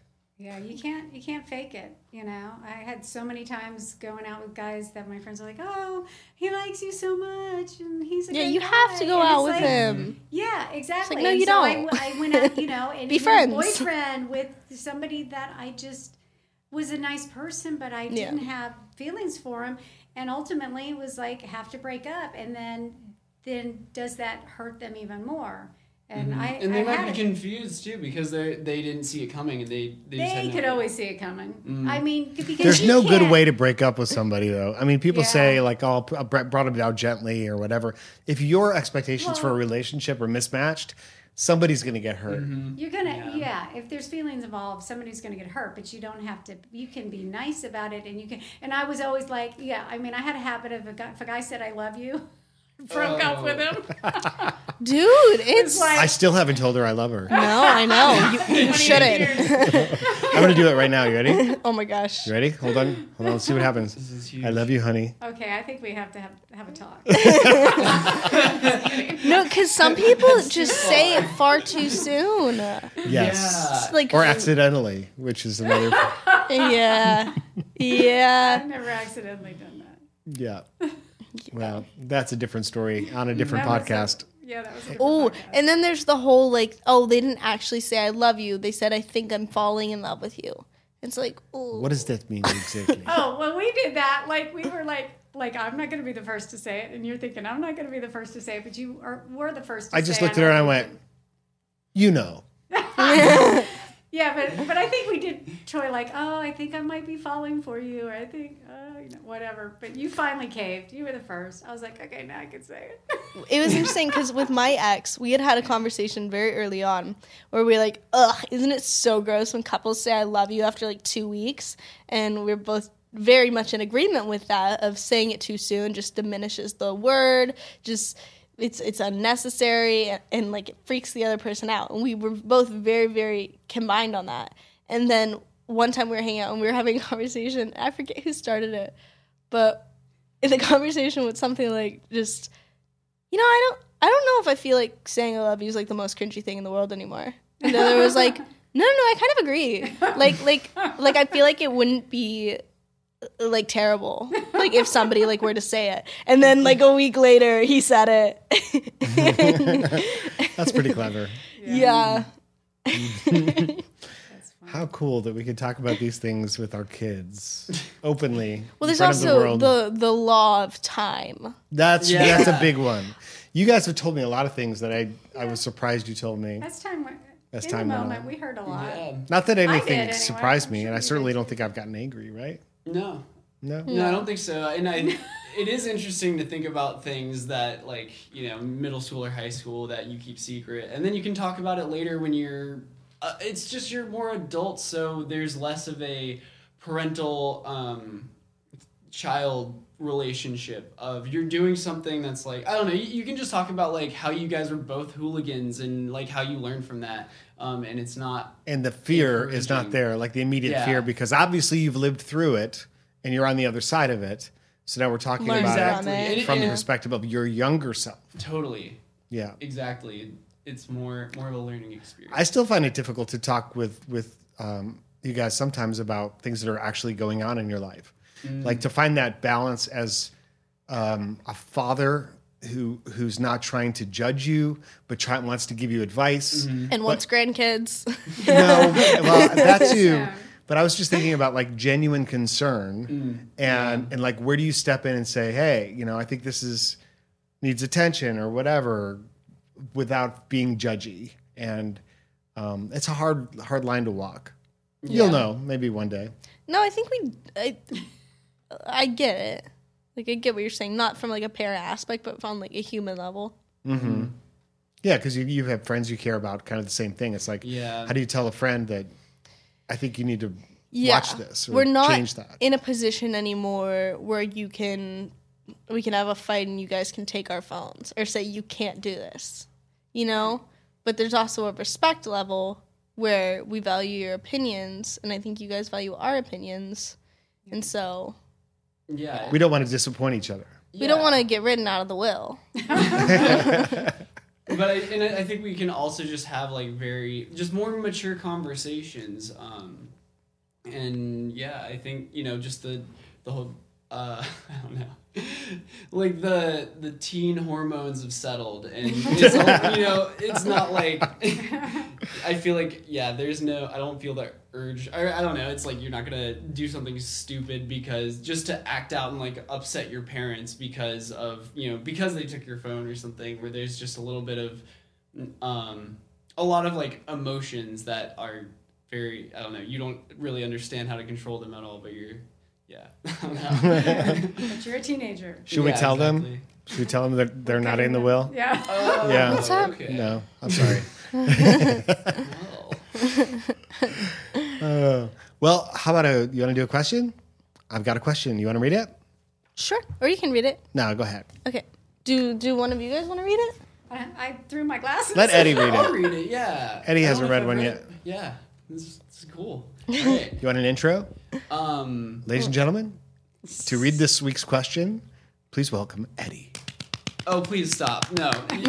Speaker 5: Yeah, you can't you can't fake it. You know, I had so many times going out with guys that my friends are like, "Oh, he likes you so much, and he's a
Speaker 3: yeah you have to go
Speaker 5: And
Speaker 3: out with
Speaker 5: like-
Speaker 3: him
Speaker 5: Yeah, exactly.
Speaker 3: no, you
Speaker 5: so
Speaker 3: don't.
Speaker 5: I, went out, you know, [LAUGHS] and
Speaker 3: Be friends. [LAUGHS]
Speaker 5: boyfriend with somebody that I just was a nice person, but I didn't have feelings for him, and ultimately it was like have to break up, and then then does that hurt them even more? And I
Speaker 1: and they
Speaker 5: I
Speaker 1: might be
Speaker 5: it.
Speaker 1: confused too because they they didn't see it coming and they they,
Speaker 5: They
Speaker 1: had
Speaker 5: could
Speaker 1: no
Speaker 5: always see it coming.
Speaker 1: Mm.
Speaker 5: I mean, because
Speaker 2: There's no good
Speaker 5: can't-
Speaker 2: way to break up with somebody, though. I mean, people
Speaker 5: Yeah.
Speaker 2: say like, "Oh, I brought him down gently" or whatever. If your expectations for a relationship are mismatched, somebody's going to get hurt.
Speaker 5: You're gonna,
Speaker 1: Yeah.
Speaker 5: yeah. If there's feelings involved, somebody's gonna get hurt. But you don't have to. You can be nice about it, and you can. And I was always like, yeah. I mean, I had a habit of a guy, if a guy said I love you, broke up
Speaker 1: Oh.
Speaker 5: with him. [LAUGHS]
Speaker 3: dude it's
Speaker 5: like-
Speaker 2: I still haven't told her I love her.
Speaker 3: no i know [LAUGHS] you, you shouldn't [LAUGHS]
Speaker 2: I'm going to do it right now. You ready?
Speaker 3: oh my gosh
Speaker 2: You ready? Hold on. Hold on. Let's see what happens.
Speaker 1: This is huge.
Speaker 2: I love you, honey.
Speaker 5: Okay, I think we have to have have a talk.
Speaker 3: no because some people just say it far too soon
Speaker 2: Yes.
Speaker 1: Yeah.
Speaker 3: like
Speaker 2: Or accidentally, which is another.
Speaker 3: yeah yeah
Speaker 5: I've never accidentally done that.
Speaker 2: yeah. Well, that's a different story on a different
Speaker 5: That was a-
Speaker 2: podcast.
Speaker 5: yeah, that was. A
Speaker 3: Oh,
Speaker 5: podcast.
Speaker 3: and then there's the whole like, oh, they didn't actually say I love you. They said I think I'm falling in love with you. It's like, oh,
Speaker 2: What does that mean exactly? [LAUGHS]
Speaker 5: Oh, well, we did that. Like we were like, like I'm not going to be the first to say it, and you're thinking I'm not going to be the first to say it, but you are. Were the first. to say it.
Speaker 2: I just
Speaker 5: say
Speaker 2: looked at her and I went, "You know." [LAUGHS]
Speaker 5: Yeah, but but I think we did Troy like, oh, I think I might be falling for you, or I think, you know, whatever. But you finally caved. You were the first. I was like, okay, now I can say it.
Speaker 3: it was interesting because with my ex, we had had a conversation very early on where we were like, ugh, isn't it so gross when couples say I love you after like two weeks? And we're both very much in agreement with that of saying it too soon just diminishes the word, just it's it's unnecessary and, and like it freaks the other person out. And we were both very, very combined on that. And then one time we were hanging out and we were having a conversation. I forget who started it, but in the [LAUGHS] conversation with something like just you know, I don't I don't know if I feel like saying I love you is like the most cringy thing in the world anymore. And the other was like, [LAUGHS] no, no, no, I kind of agree. Like like like I feel like it wouldn't be like terrible like if somebody like were to say it and then like a week later he said it [LAUGHS]
Speaker 2: That's pretty clever.
Speaker 3: yeah
Speaker 2: How cool that we could talk about these things with our kids [LAUGHS] openly.
Speaker 3: well there's
Speaker 2: front of the
Speaker 3: also
Speaker 2: world.
Speaker 3: the the law of time
Speaker 2: That's
Speaker 1: Yeah.
Speaker 2: that's a big [LAUGHS] one. You guys have told me a lot of things that I I was surprised you told me.
Speaker 5: That's time went,
Speaker 2: As
Speaker 5: in
Speaker 2: time
Speaker 5: the moment,
Speaker 2: on.
Speaker 5: we heard a lot.
Speaker 1: Yeah.
Speaker 2: Not that anything
Speaker 5: anyway.
Speaker 2: surprised
Speaker 5: I'm
Speaker 2: me,
Speaker 5: sure
Speaker 2: and I certainly
Speaker 5: did
Speaker 2: don't think I've gotten angry. Right?
Speaker 1: No.
Speaker 2: No.
Speaker 1: No, I don't think so. And I, it is interesting to think about things that, like, you know, middle school or high school that you keep secret. And then you can talk about it later when you're, uh, it's just you're more adult, so there's less of a parental um, child relationship of you're doing something that's like I don't know you, you can just talk about like how you guys were both hooligans and like how you learned from that um, and it's not
Speaker 2: And the fear is not there, like the immediate
Speaker 1: Yeah.
Speaker 2: fear, because obviously you've lived through it and you're on the other side of it. So now we're talking
Speaker 3: Learn
Speaker 2: about
Speaker 3: from
Speaker 2: it
Speaker 3: it.
Speaker 2: From the perspective of your younger self.
Speaker 1: totally
Speaker 2: Yeah.
Speaker 1: exactly it's more more of a learning experience
Speaker 2: I still find it difficult to talk with with um, you guys sometimes about things that are actually going on in your life, like to find that balance as um, a father who who's not trying to judge you, but try, wants to give you advice.
Speaker 3: and wants grandkids.
Speaker 2: No, well, [LAUGHS] that too. But I was just thinking about like genuine concern,
Speaker 1: Mm.
Speaker 2: and and like where do you step in and say, hey, you know, I think this is needs attention or whatever, without being judgy. And um, it's a hard hard line to walk. You'll know maybe one day.
Speaker 3: no, I think we. I, I get it. Like I get what you're saying, not from like a parent aspect, but from like a human level.
Speaker 2: Yeah, because you you have friends you care about, kind of the same thing. It's like,
Speaker 1: Yeah.
Speaker 2: how do you tell a friend that I think you need to
Speaker 3: Yeah,
Speaker 2: watch this or
Speaker 3: we're not
Speaker 2: change that?
Speaker 3: in a position anymore where you can we can have a fight and you guys can take our phones or say you can't do this, you know. But there's also a respect level where we value your opinions, and I think you guys value our opinions, and so
Speaker 1: Yeah.
Speaker 2: we don't want to disappoint each other.
Speaker 3: we don't want to get written out of the will. [LAUGHS] [LAUGHS]
Speaker 1: but I, and I I think we can also just have like very just more mature conversations um and yeah i think you know just the the whole uh [LAUGHS] i don't know like the the teen hormones have settled and [LAUGHS] it's all, you know it's not like i feel like yeah there's no i don't feel that urge I, I don't know it's like you're not gonna do something stupid because just to act out and like upset your parents because of you know because they took your phone or something where there's just a little bit of um a lot of like emotions that are very i don't know you don't really understand how to control them at all but you're yeah I don't know.
Speaker 5: But you're a teenager.
Speaker 2: Should we
Speaker 1: Yeah,
Speaker 2: tell them?
Speaker 1: exactly.
Speaker 2: Should we tell them that they're not in the will?
Speaker 5: Yeah.
Speaker 1: Oh,
Speaker 2: Yeah.
Speaker 3: What's up?
Speaker 1: okay.
Speaker 2: No, I'm [LAUGHS] sorry.
Speaker 1: Well, [LAUGHS]
Speaker 2: Uh, well, how about a? You want to do a question? I've got a question. You want to read it?
Speaker 3: Sure, or you can read it.
Speaker 2: No, go ahead.
Speaker 3: Okay. Do do one of you guys want to read it?
Speaker 5: I, I threw my glasses.
Speaker 2: Let Eddie read
Speaker 1: I'll
Speaker 2: it.
Speaker 1: read it. Yeah.
Speaker 2: Eddie
Speaker 1: I
Speaker 2: hasn't
Speaker 1: don't know
Speaker 2: read
Speaker 1: if
Speaker 2: one
Speaker 1: I've
Speaker 2: yet.
Speaker 1: Yeah. This is, this is cool.
Speaker 2: You want an intro,
Speaker 1: um.
Speaker 2: ladies and gentlemen? To read this week's question, please welcome Eddie.
Speaker 1: Oh, please stop. No, you,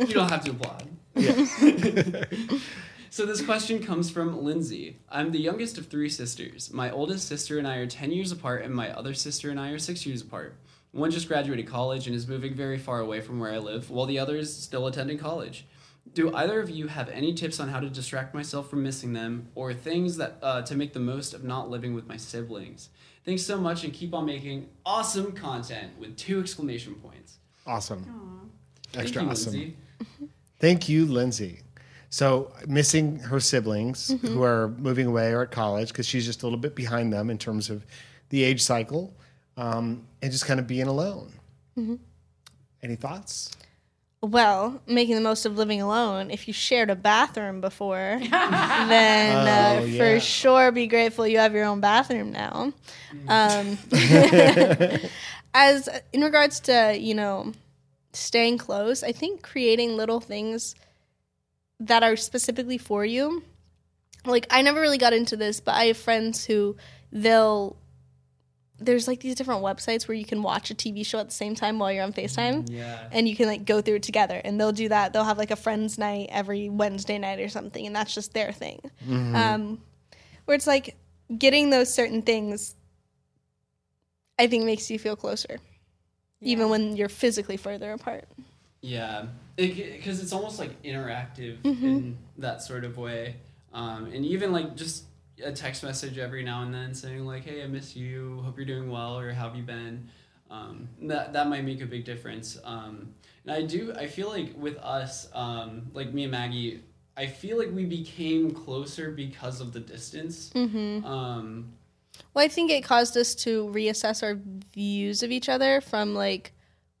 Speaker 1: you don't have to applaud. [LAUGHS] so this question comes from Lindsey. I'm the youngest of three sisters. My oldest sister and I are 10 years apart, and my other sister and I are 6 years apart. One just graduated college and is moving very far away from where I live, while the other is still attending college. Do either of you have any tips on how to distract myself from missing them, or things that uh, to make the most of not living with my siblings? Thanks so much, and keep on making awesome content with two exclamation points.
Speaker 2: Awesome.
Speaker 1: Thank
Speaker 2: Extra
Speaker 1: you,
Speaker 2: awesome.
Speaker 1: Lindsey. [LAUGHS]
Speaker 2: Thank you, Lindsey. So, missing her siblings [LAUGHS] who are moving away or at college because she's just a little bit behind them in terms of the age cycle um, and just kind of being alone. Any thoughts?
Speaker 3: Well, making the most of living alone. If you shared a bathroom before, [LAUGHS] then uh,
Speaker 2: Oh, yeah.
Speaker 3: for sure be grateful you have your own bathroom now. Um, [LAUGHS] as in regards to you know staying close, I think creating little things that are specifically for you. Like I never really got into this, but I have friends who they'll there's like these different websites where you can watch a TV show at the same time while you're on FaceTime.
Speaker 1: Yeah.
Speaker 3: and you can like go through it together. And they'll do that. They'll have like a friends night every wednesday night or something and that's just their thing. Um, where it's like getting those certain things i think makes you feel closer even when you're physically further apart.
Speaker 1: Yeah, because it's almost like interactive in that sort of way, um, and even like just a text message every now and then saying like, "Hey, I miss you. Hope you're doing well, or how have you been?" Um, that that might make a big difference. Um, and I do. I feel like with us, um, like me and Maggie, I feel like we became closer because of the distance. Um,
Speaker 3: well i think it caused us to reassess our views of each other from like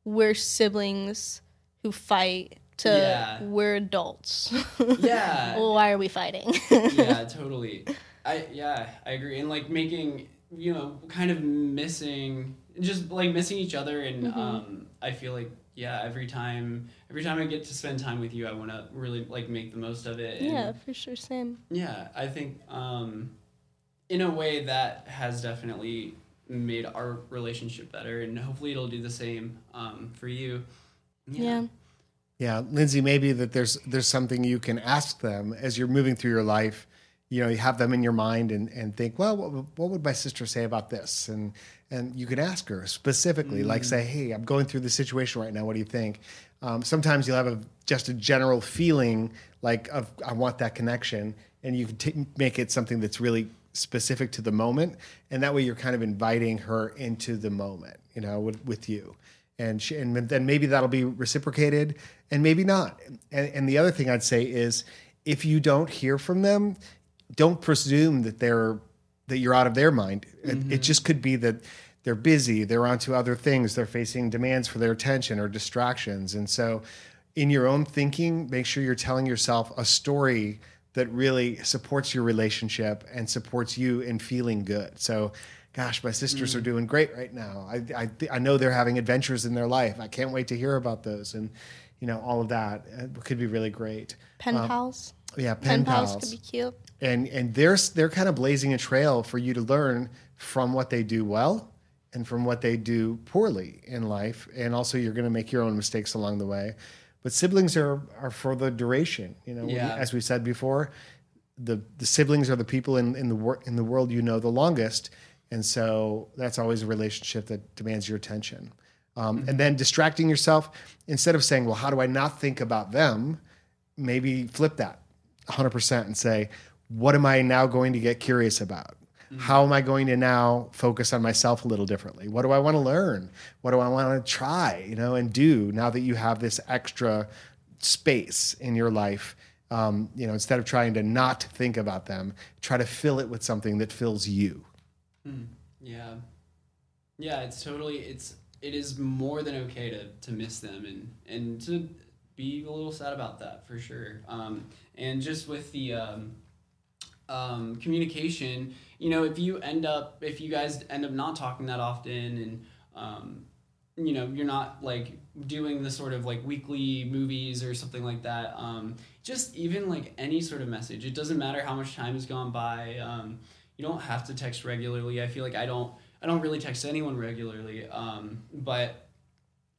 Speaker 3: we're siblings who fight to
Speaker 1: Yeah.
Speaker 3: we're adults [LAUGHS]
Speaker 1: yeah.
Speaker 3: well, why are we fighting
Speaker 1: yeah, [LAUGHS] totally. I yeah, I agree. And like making you know, kind of missing just like missing each other and um I feel like yeah, every time every time I get to spend time with you I wanna really like make the most of it. And,
Speaker 3: yeah for sure same
Speaker 1: yeah, I think um in a way that has definitely made our relationship better and hopefully it'll do the same um for you.
Speaker 3: yeah.
Speaker 2: Yeah, Lindsey, maybe that there's there's something you can ask them as you're moving through your life you know you have them in your mind and, and think well what, what would my sister say about this? And and you can ask her specifically like say hey i'm going through this situation right now. What do you think? Um, sometimes you'll have a just a general feeling like of i want that connection and you can t- make it something that's really specific to the moment and that way you're kind of inviting her into the moment you know with, with you. And she, and then maybe that'll be reciprocated and maybe not. And, and the other thing i'd say is if you don't hear from them don't presume that they're that you're out of their mind. It, it just could be that they're busy they're onto other things they're facing demands for their attention or distractions. And so in your own thinking make sure you're telling yourself a story that really supports your relationship and supports you in feeling good. So gosh my sisters are doing great right now. I, I i know they're having adventures in their life. I can't wait to hear about those and you know all of that. Uh, could be really great.
Speaker 3: Pen pals.
Speaker 2: yeah
Speaker 3: Pen,
Speaker 2: pen,
Speaker 3: pals.
Speaker 2: pals.
Speaker 3: could be cute.
Speaker 2: And and they're they're kind of blazing a trail for you to learn from what they do well and from what they do poorly in life. And also you're going to make your own mistakes along the way. But siblings are are for the duration you know
Speaker 1: Yeah.
Speaker 2: as we said before the the siblings are the people in in the wor- in the world you know the longest. And so that's always a relationship that demands your attention. Um, and then distracting yourself instead of saying well how do i not think about them? maybe flip that 100% and say, what am I now going to get curious about? How am I going to now focus on myself a little differently? What do I want to learn? What do I want to try, you know, and do now that you have this extra space in your life? Um, you know, instead of trying to not think about them, try to fill it with something that fills you.
Speaker 1: Yeah. Yeah, it's totally it's it is more than okay to to miss them and and to be a little sad about that for sure. Um and just with the um um communication, you know, if you end up if you guys end up not talking that often and um you know, you're not like doing the sort of like weekly movies or something like that. Um, just even like any sort of message. It doesn't matter how much time has gone by. Um, you don't have to text regularly. I feel like I don't. I don't really text anyone regularly. Um, but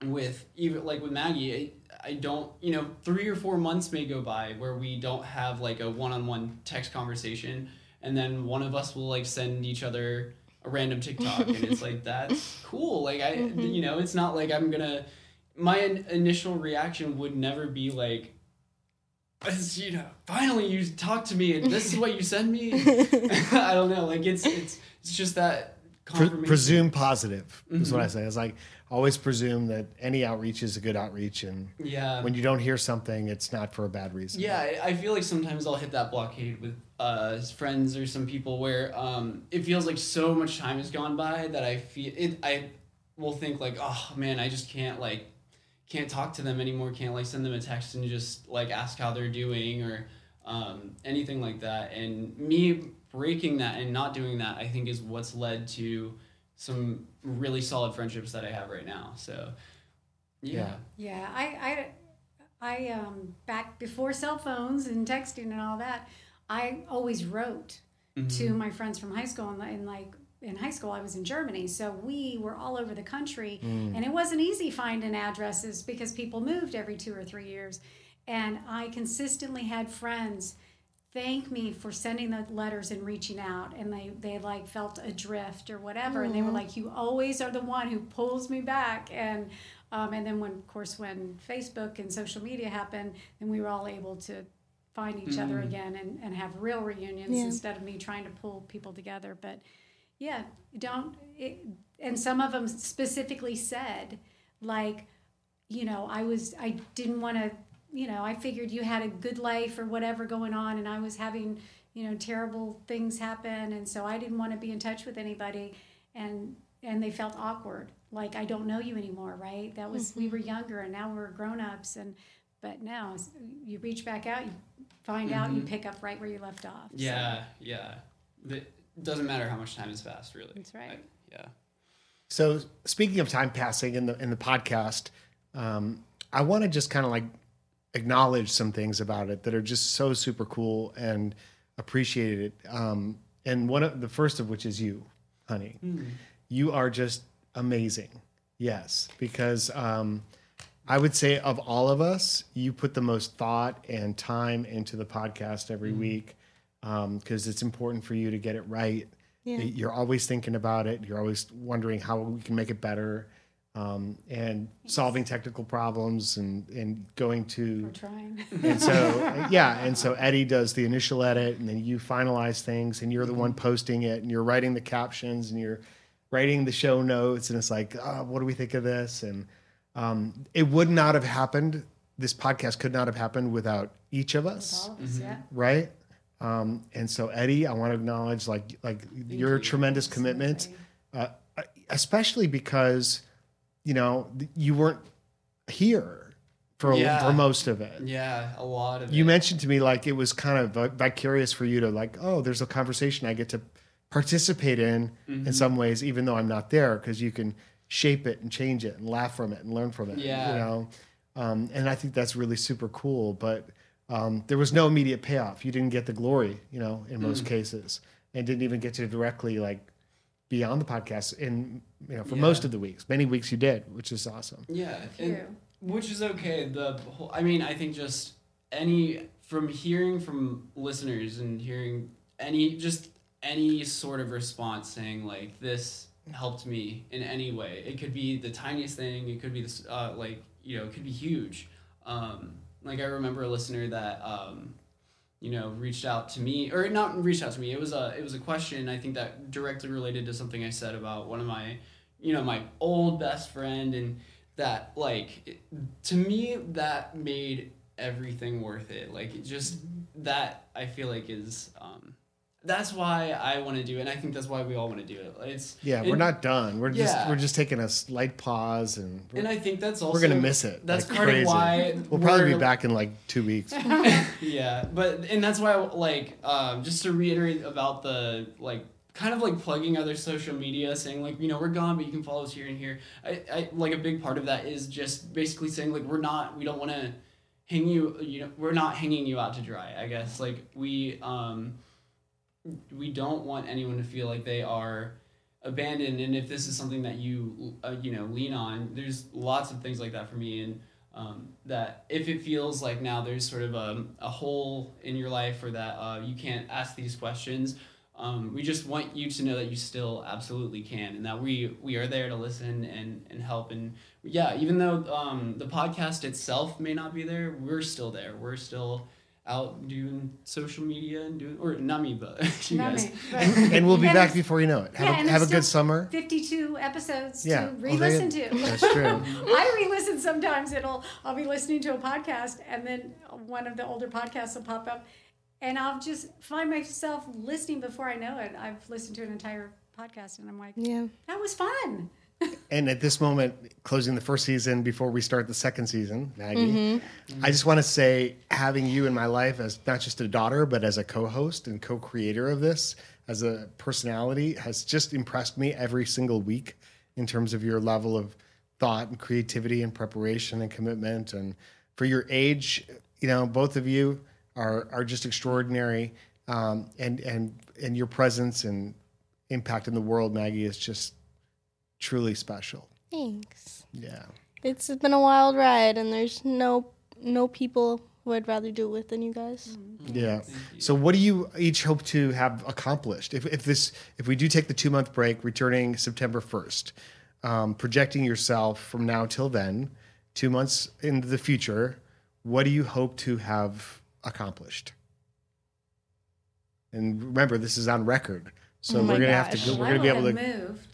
Speaker 1: with even like with Maggie, I, I don't. You know, three or four months may go by where we don't have like a one-on-one text conversation, and then one of us will like send each other a random TikTok, and it's like [LAUGHS] that's cool. Like I, mm-hmm. you know, it's not like I'm gonna. My in- initial reaction would never be like. "It's, You know, finally you talk to me, and this is what you send me. [LAUGHS] [LAUGHS] I don't know, like it's it's it's just that
Speaker 2: Pre- presume positive is what I say. It's like always presume that any outreach is a good outreach, and
Speaker 1: Yeah.
Speaker 2: when you don't hear something, it's not for a bad reason.
Speaker 1: Yeah, I- I feel like sometimes I'll hit that blockade with uh, friends or some people where um, it feels like so much time has gone by that I feel it. I will think like, oh man, I just can't like can't talk to them anymore. Can't like send them a text and just like ask how they're doing or um, anything like that. And me breaking that and not doing that, I think, is what's led to some really solid friendships that I have right now. So yeah.
Speaker 2: Yeah.
Speaker 5: Yeah, I, I, I um, back before cell phones and texting and all that, I always wrote to my friends from high school and, and like in high school I was in Germany, so we were all over the country, and it wasn't easy finding addresses because people moved every two or three years, and I consistently had friends thank me for sending the letters and reaching out. And they they like felt adrift or whatever. And they were like you always are the one who pulls me back. And um, and then when of course when facebook and social media happened then we were all able to find each other again and, and have real reunions
Speaker 3: Yeah.
Speaker 5: instead of me trying to pull people together. But yeah don't it, and some of them specifically said like you know i was i didn't want to you know i figured you had a good life or whatever going on and i was having you know terrible things happen and so i didn't want to be in touch with anybody and and they felt awkward like i don't know you anymore right that was we were younger and now we're grown-ups and but now you reach back out you find out you pick up right where you left off So,
Speaker 1: Yeah, yeah. It doesn't matter how much time has passed, really.
Speaker 5: That's right.
Speaker 1: I- yeah.
Speaker 2: So speaking of time passing in the in the podcast, um, I want to just kind of like acknowledge some things about it that are just so super cool and appreciated. It. Um, and one of the first of which is you, honey. You are just amazing. Yes, because um, I would say of all of us, you put the most thought and time into the podcast every week. because it's important for you to get it right.
Speaker 3: Yeah.
Speaker 2: You're always thinking about it. You're always wondering how we can make it better, um, and solving technical problems and and going to
Speaker 5: We're trying.
Speaker 2: and so [LAUGHS] yeah and so eddie does the initial edit and then you finalize things and you're the one posting it and you're writing the captions and you're writing the show notes and it's like oh, what do we think of this and um, it would not have happened this podcast could not have happened without each of us
Speaker 5: All of us, yeah.
Speaker 2: right um, and so eddie i want to acknowledge like like your
Speaker 1: you.
Speaker 2: tremendous commitment uh, especially because you know you weren't here for
Speaker 1: Yeah.
Speaker 2: for most of it
Speaker 1: Yeah, a lot of
Speaker 2: you
Speaker 1: it.
Speaker 2: mentioned to me like it was kind of vicarious for you to like oh there's a conversation i get to participate in
Speaker 1: Mm-hmm.
Speaker 2: in some ways even though i'm not there because you can shape it and change it and laugh from it and learn from it
Speaker 1: Yeah.
Speaker 2: you know um, and i think that's really super cool but um, there was no immediate payoff you didn't get the glory you know in most
Speaker 1: Mm.
Speaker 2: cases and didn't even get to directly like be on the podcast in you know for
Speaker 1: Yeah.
Speaker 2: most of the weeks many weeks you did which is awesome
Speaker 1: Yeah,
Speaker 5: you.
Speaker 1: and, which is okay. The whole, I mean, I think just any from hearing from listeners and hearing any just any sort of response saying like this helped me in any way. It could be the tiniest thing. It could be this uh, like you know it could be huge. Um, like I remember a listener that um, you know reached out to me or not reached out to me. It was a it was a question I think that directly related to something I said about one of my you know my old best friend and that like it- to me that made everything worth it like it just that i feel like is um that's why i want to do it and i think that's why we all want to do it it's
Speaker 2: yeah we're not done we're just we're just taking a slight pause and we're-
Speaker 1: and i think that's also
Speaker 2: we're gonna miss it.
Speaker 1: that's
Speaker 2: like
Speaker 1: part
Speaker 2: crazy.
Speaker 1: of why
Speaker 2: we'll probably be back in like two weeks. [LAUGHS] [LAUGHS]
Speaker 1: yeah but and that's why like um just to reiterate about the like kind of like plugging other social media saying like you know we're gone but you can follow us here and here i, I like a big part of that is just basically saying like we're not we don't want to hang you you know we're not hanging you out to dry i guess like we um we don't want anyone to feel like they are abandoned. And if this is something that you uh, you know lean on there's lots of things like that for me. And um, that if it feels like now there's sort of a, a hole in your life or that uh, you can't ask these questions um, we just want you to know that you still absolutely can and that we we are there to listen and and help. And yeah even though um, the podcast itself may not be there we're still there. We're still out doing social media and doing or not me but [LAUGHS] you
Speaker 5: Not
Speaker 1: guys
Speaker 5: me, [LAUGHS] but-
Speaker 2: and we'll be
Speaker 5: And
Speaker 2: back before you know it. Have
Speaker 5: Yeah,
Speaker 2: a, have a good summer.
Speaker 5: 52 episodes
Speaker 2: Yeah.
Speaker 5: to
Speaker 2: Well, there-
Speaker 5: re-listen to. [LAUGHS]
Speaker 2: That's true.
Speaker 5: I re-listen sometimes. It'll I'll be listening to a podcast and then one of the older podcasts will pop up, and I'll just find myself listening before I know it. I've listened to an entire podcast and I'm like,
Speaker 3: Yeah.
Speaker 5: that was fun.
Speaker 2: And at this moment, closing the first season before we start the second season, Maggie,
Speaker 5: Mm-hmm.
Speaker 2: I just want to say having you in my life as not just a daughter, but as a co host and co creator of this, as a personality, has just impressed me every single week in terms of your level of thought and creativity and preparation and commitment. And for your age, you know, both of you are, are just extraordinary. Um, and, and, and your presence and impact in the world, Maggie, is just truly special.
Speaker 3: Thanks.
Speaker 2: Yeah.
Speaker 3: It's been a wild ride, and there's no no people who I'd rather do it with than you guys.
Speaker 2: Yeah. So what do you each hope to have accomplished? If, if this if we do take the two month break, returning September first, um, projecting yourself from now till then, two months into the future, what do you hope to have accomplished? And remember, this is on record, so
Speaker 3: Oh
Speaker 2: we're gonna have to go, we're
Speaker 5: I
Speaker 2: gonna be able to.
Speaker 5: have moved.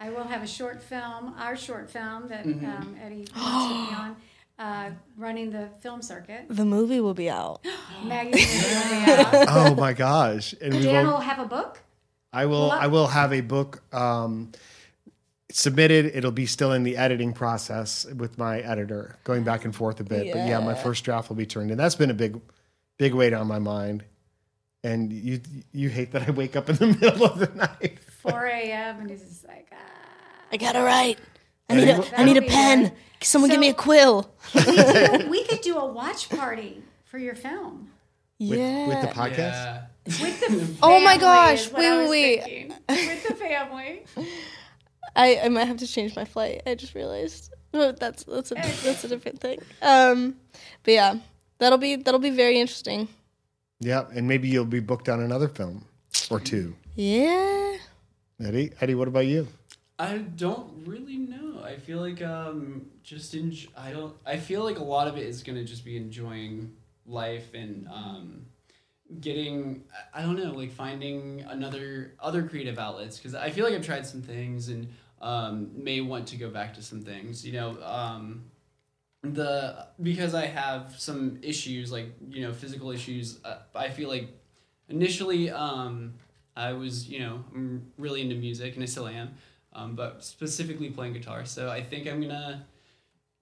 Speaker 5: I will have a short film, our short film that
Speaker 2: Mm-hmm.
Speaker 5: um, Eddie wants to be on, uh, running the film circuit.
Speaker 3: The movie will be out. [GASPS]
Speaker 5: Maggie's movie will be out. [LAUGHS]
Speaker 2: Oh my gosh! And we
Speaker 5: Dan
Speaker 2: will,
Speaker 5: will have a book.
Speaker 2: I will
Speaker 5: Well,
Speaker 2: I will have a book um, submitted. It'll be still in the editing process with my editor, going back and forth a bit. But yeah, my first draft will be turned in. That's been a big, big weight on my mind. And you you hate that I wake up in the [LAUGHS] middle of the night.
Speaker 5: 4 a.m. and he's just like, ah.
Speaker 3: I gotta write. I need
Speaker 2: it
Speaker 3: a, I need a pen.
Speaker 5: good.
Speaker 3: Someone give me a quill.
Speaker 5: we, could, [LAUGHS] we could do a watch party for your film.
Speaker 2: With,
Speaker 3: yeah.
Speaker 2: with the podcast.
Speaker 1: yeah
Speaker 5: With the [LAUGHS] family
Speaker 3: Oh my gosh,
Speaker 5: is what I
Speaker 3: wait,
Speaker 5: was
Speaker 3: wait.
Speaker 5: thinking. With the family. [LAUGHS]
Speaker 3: I, I might have to change my flight. I just realized. But that's that's a that's a different thing. Um, but yeah, that'll be that'll be very interesting.
Speaker 2: Yep, and maybe you'll be booked on another film or two.
Speaker 3: Yeah.
Speaker 2: Eddie, Eddie, what about you?
Speaker 1: I don't really know. I feel like um just in I don't I feel like a lot of it is gonna just be enjoying life and um getting I don't know like finding another other creative outlets because I feel like I've tried some things and um may want to go back to some things you know um the because I have some issues like you know physical issues uh, I feel like initially um I was you know I'm really into music and I still am um, but specifically playing guitar. So I think I'm gonna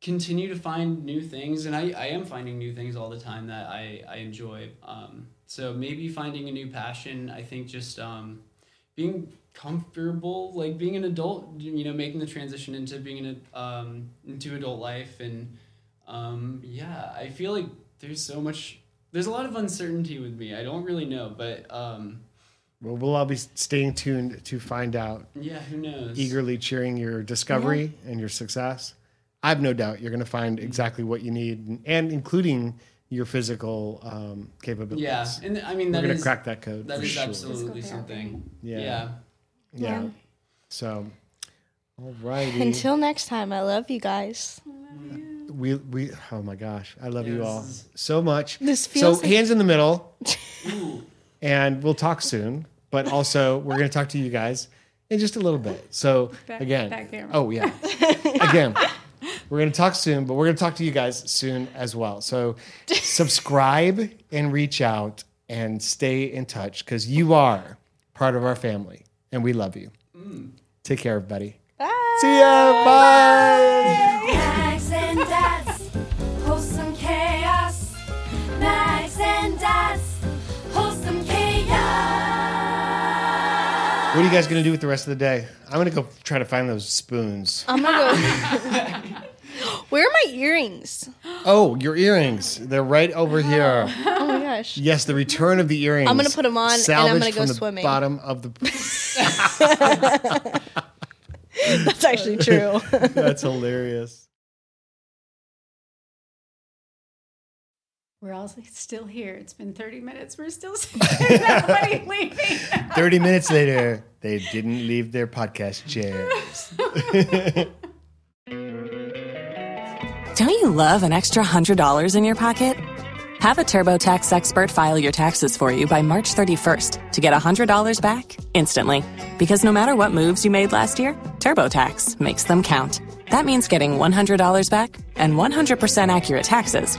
Speaker 1: continue to find new things and I, I am finding new things all the time that I, I enjoy. Um, so maybe finding a new passion I think just um, being comfortable like being an adult you know making the transition into being an um, into adult life. And um, yeah I feel like there's so much there's a lot of uncertainty with me. I don't really know but um,
Speaker 2: Well, we'll all be staying tuned to find out,
Speaker 1: yeah who knows
Speaker 2: eagerly cheering your discovery and your success. I have no doubt you're going to find exactly what you need, and including your physical um, capabilities.
Speaker 1: yeah and I mean
Speaker 2: we're going
Speaker 1: is
Speaker 2: to crack that code.
Speaker 1: that
Speaker 2: for
Speaker 1: is
Speaker 2: sure.
Speaker 1: absolutely something
Speaker 2: Yeah.
Speaker 1: yeah.
Speaker 2: Yeah.
Speaker 3: Yeah.
Speaker 2: So, all right.
Speaker 3: Until next time, I love you guys.
Speaker 2: we we oh my gosh, I love you all so much.
Speaker 3: This
Speaker 2: so
Speaker 3: feels like-
Speaker 2: hands in the middle, [LAUGHS]
Speaker 1: Ooh.
Speaker 2: And we'll talk soon. But also, we're going to talk to you guys in just a little bit. So
Speaker 5: Back-
Speaker 2: again,
Speaker 5: back
Speaker 2: oh yeah, [LAUGHS] again, we're going to talk soon, but we're going to talk to you guys soon as well. So [LAUGHS] subscribe and reach out and stay in touch because you are part of our family, and we love you. Mm. Take care, everybody.
Speaker 3: Bye.
Speaker 2: See ya. Bye.
Speaker 4: Max
Speaker 2: you guys going to do with the rest of the day? I'm going to go try to find those spoons.
Speaker 3: I'm gonna go. [LAUGHS] Where are my earrings?
Speaker 2: Oh, your earrings. They're right over oh. here.
Speaker 3: Oh my gosh.
Speaker 2: Yes, the return of the earrings.
Speaker 3: I'm gonna put them on, and I'm gonna go
Speaker 2: from the
Speaker 3: swimming.
Speaker 2: Bottom of the. [LAUGHS] [LAUGHS]
Speaker 3: That's actually true.
Speaker 2: That's hilarious.
Speaker 5: We're all still here. It's been 30 minutes. We're still [LAUGHS] sitting. Nobody [LAUGHS] leaving.
Speaker 2: 30 minutes later, they didn't leave their podcast chairs. [LAUGHS]
Speaker 6: Don't you love an extra $100 in your pocket? Have a TurboTax expert file your taxes for you by March 31st to get $100 back instantly. Because no matter what moves you made last year, TurboTax makes them count. That means getting $100 back and 100% accurate taxes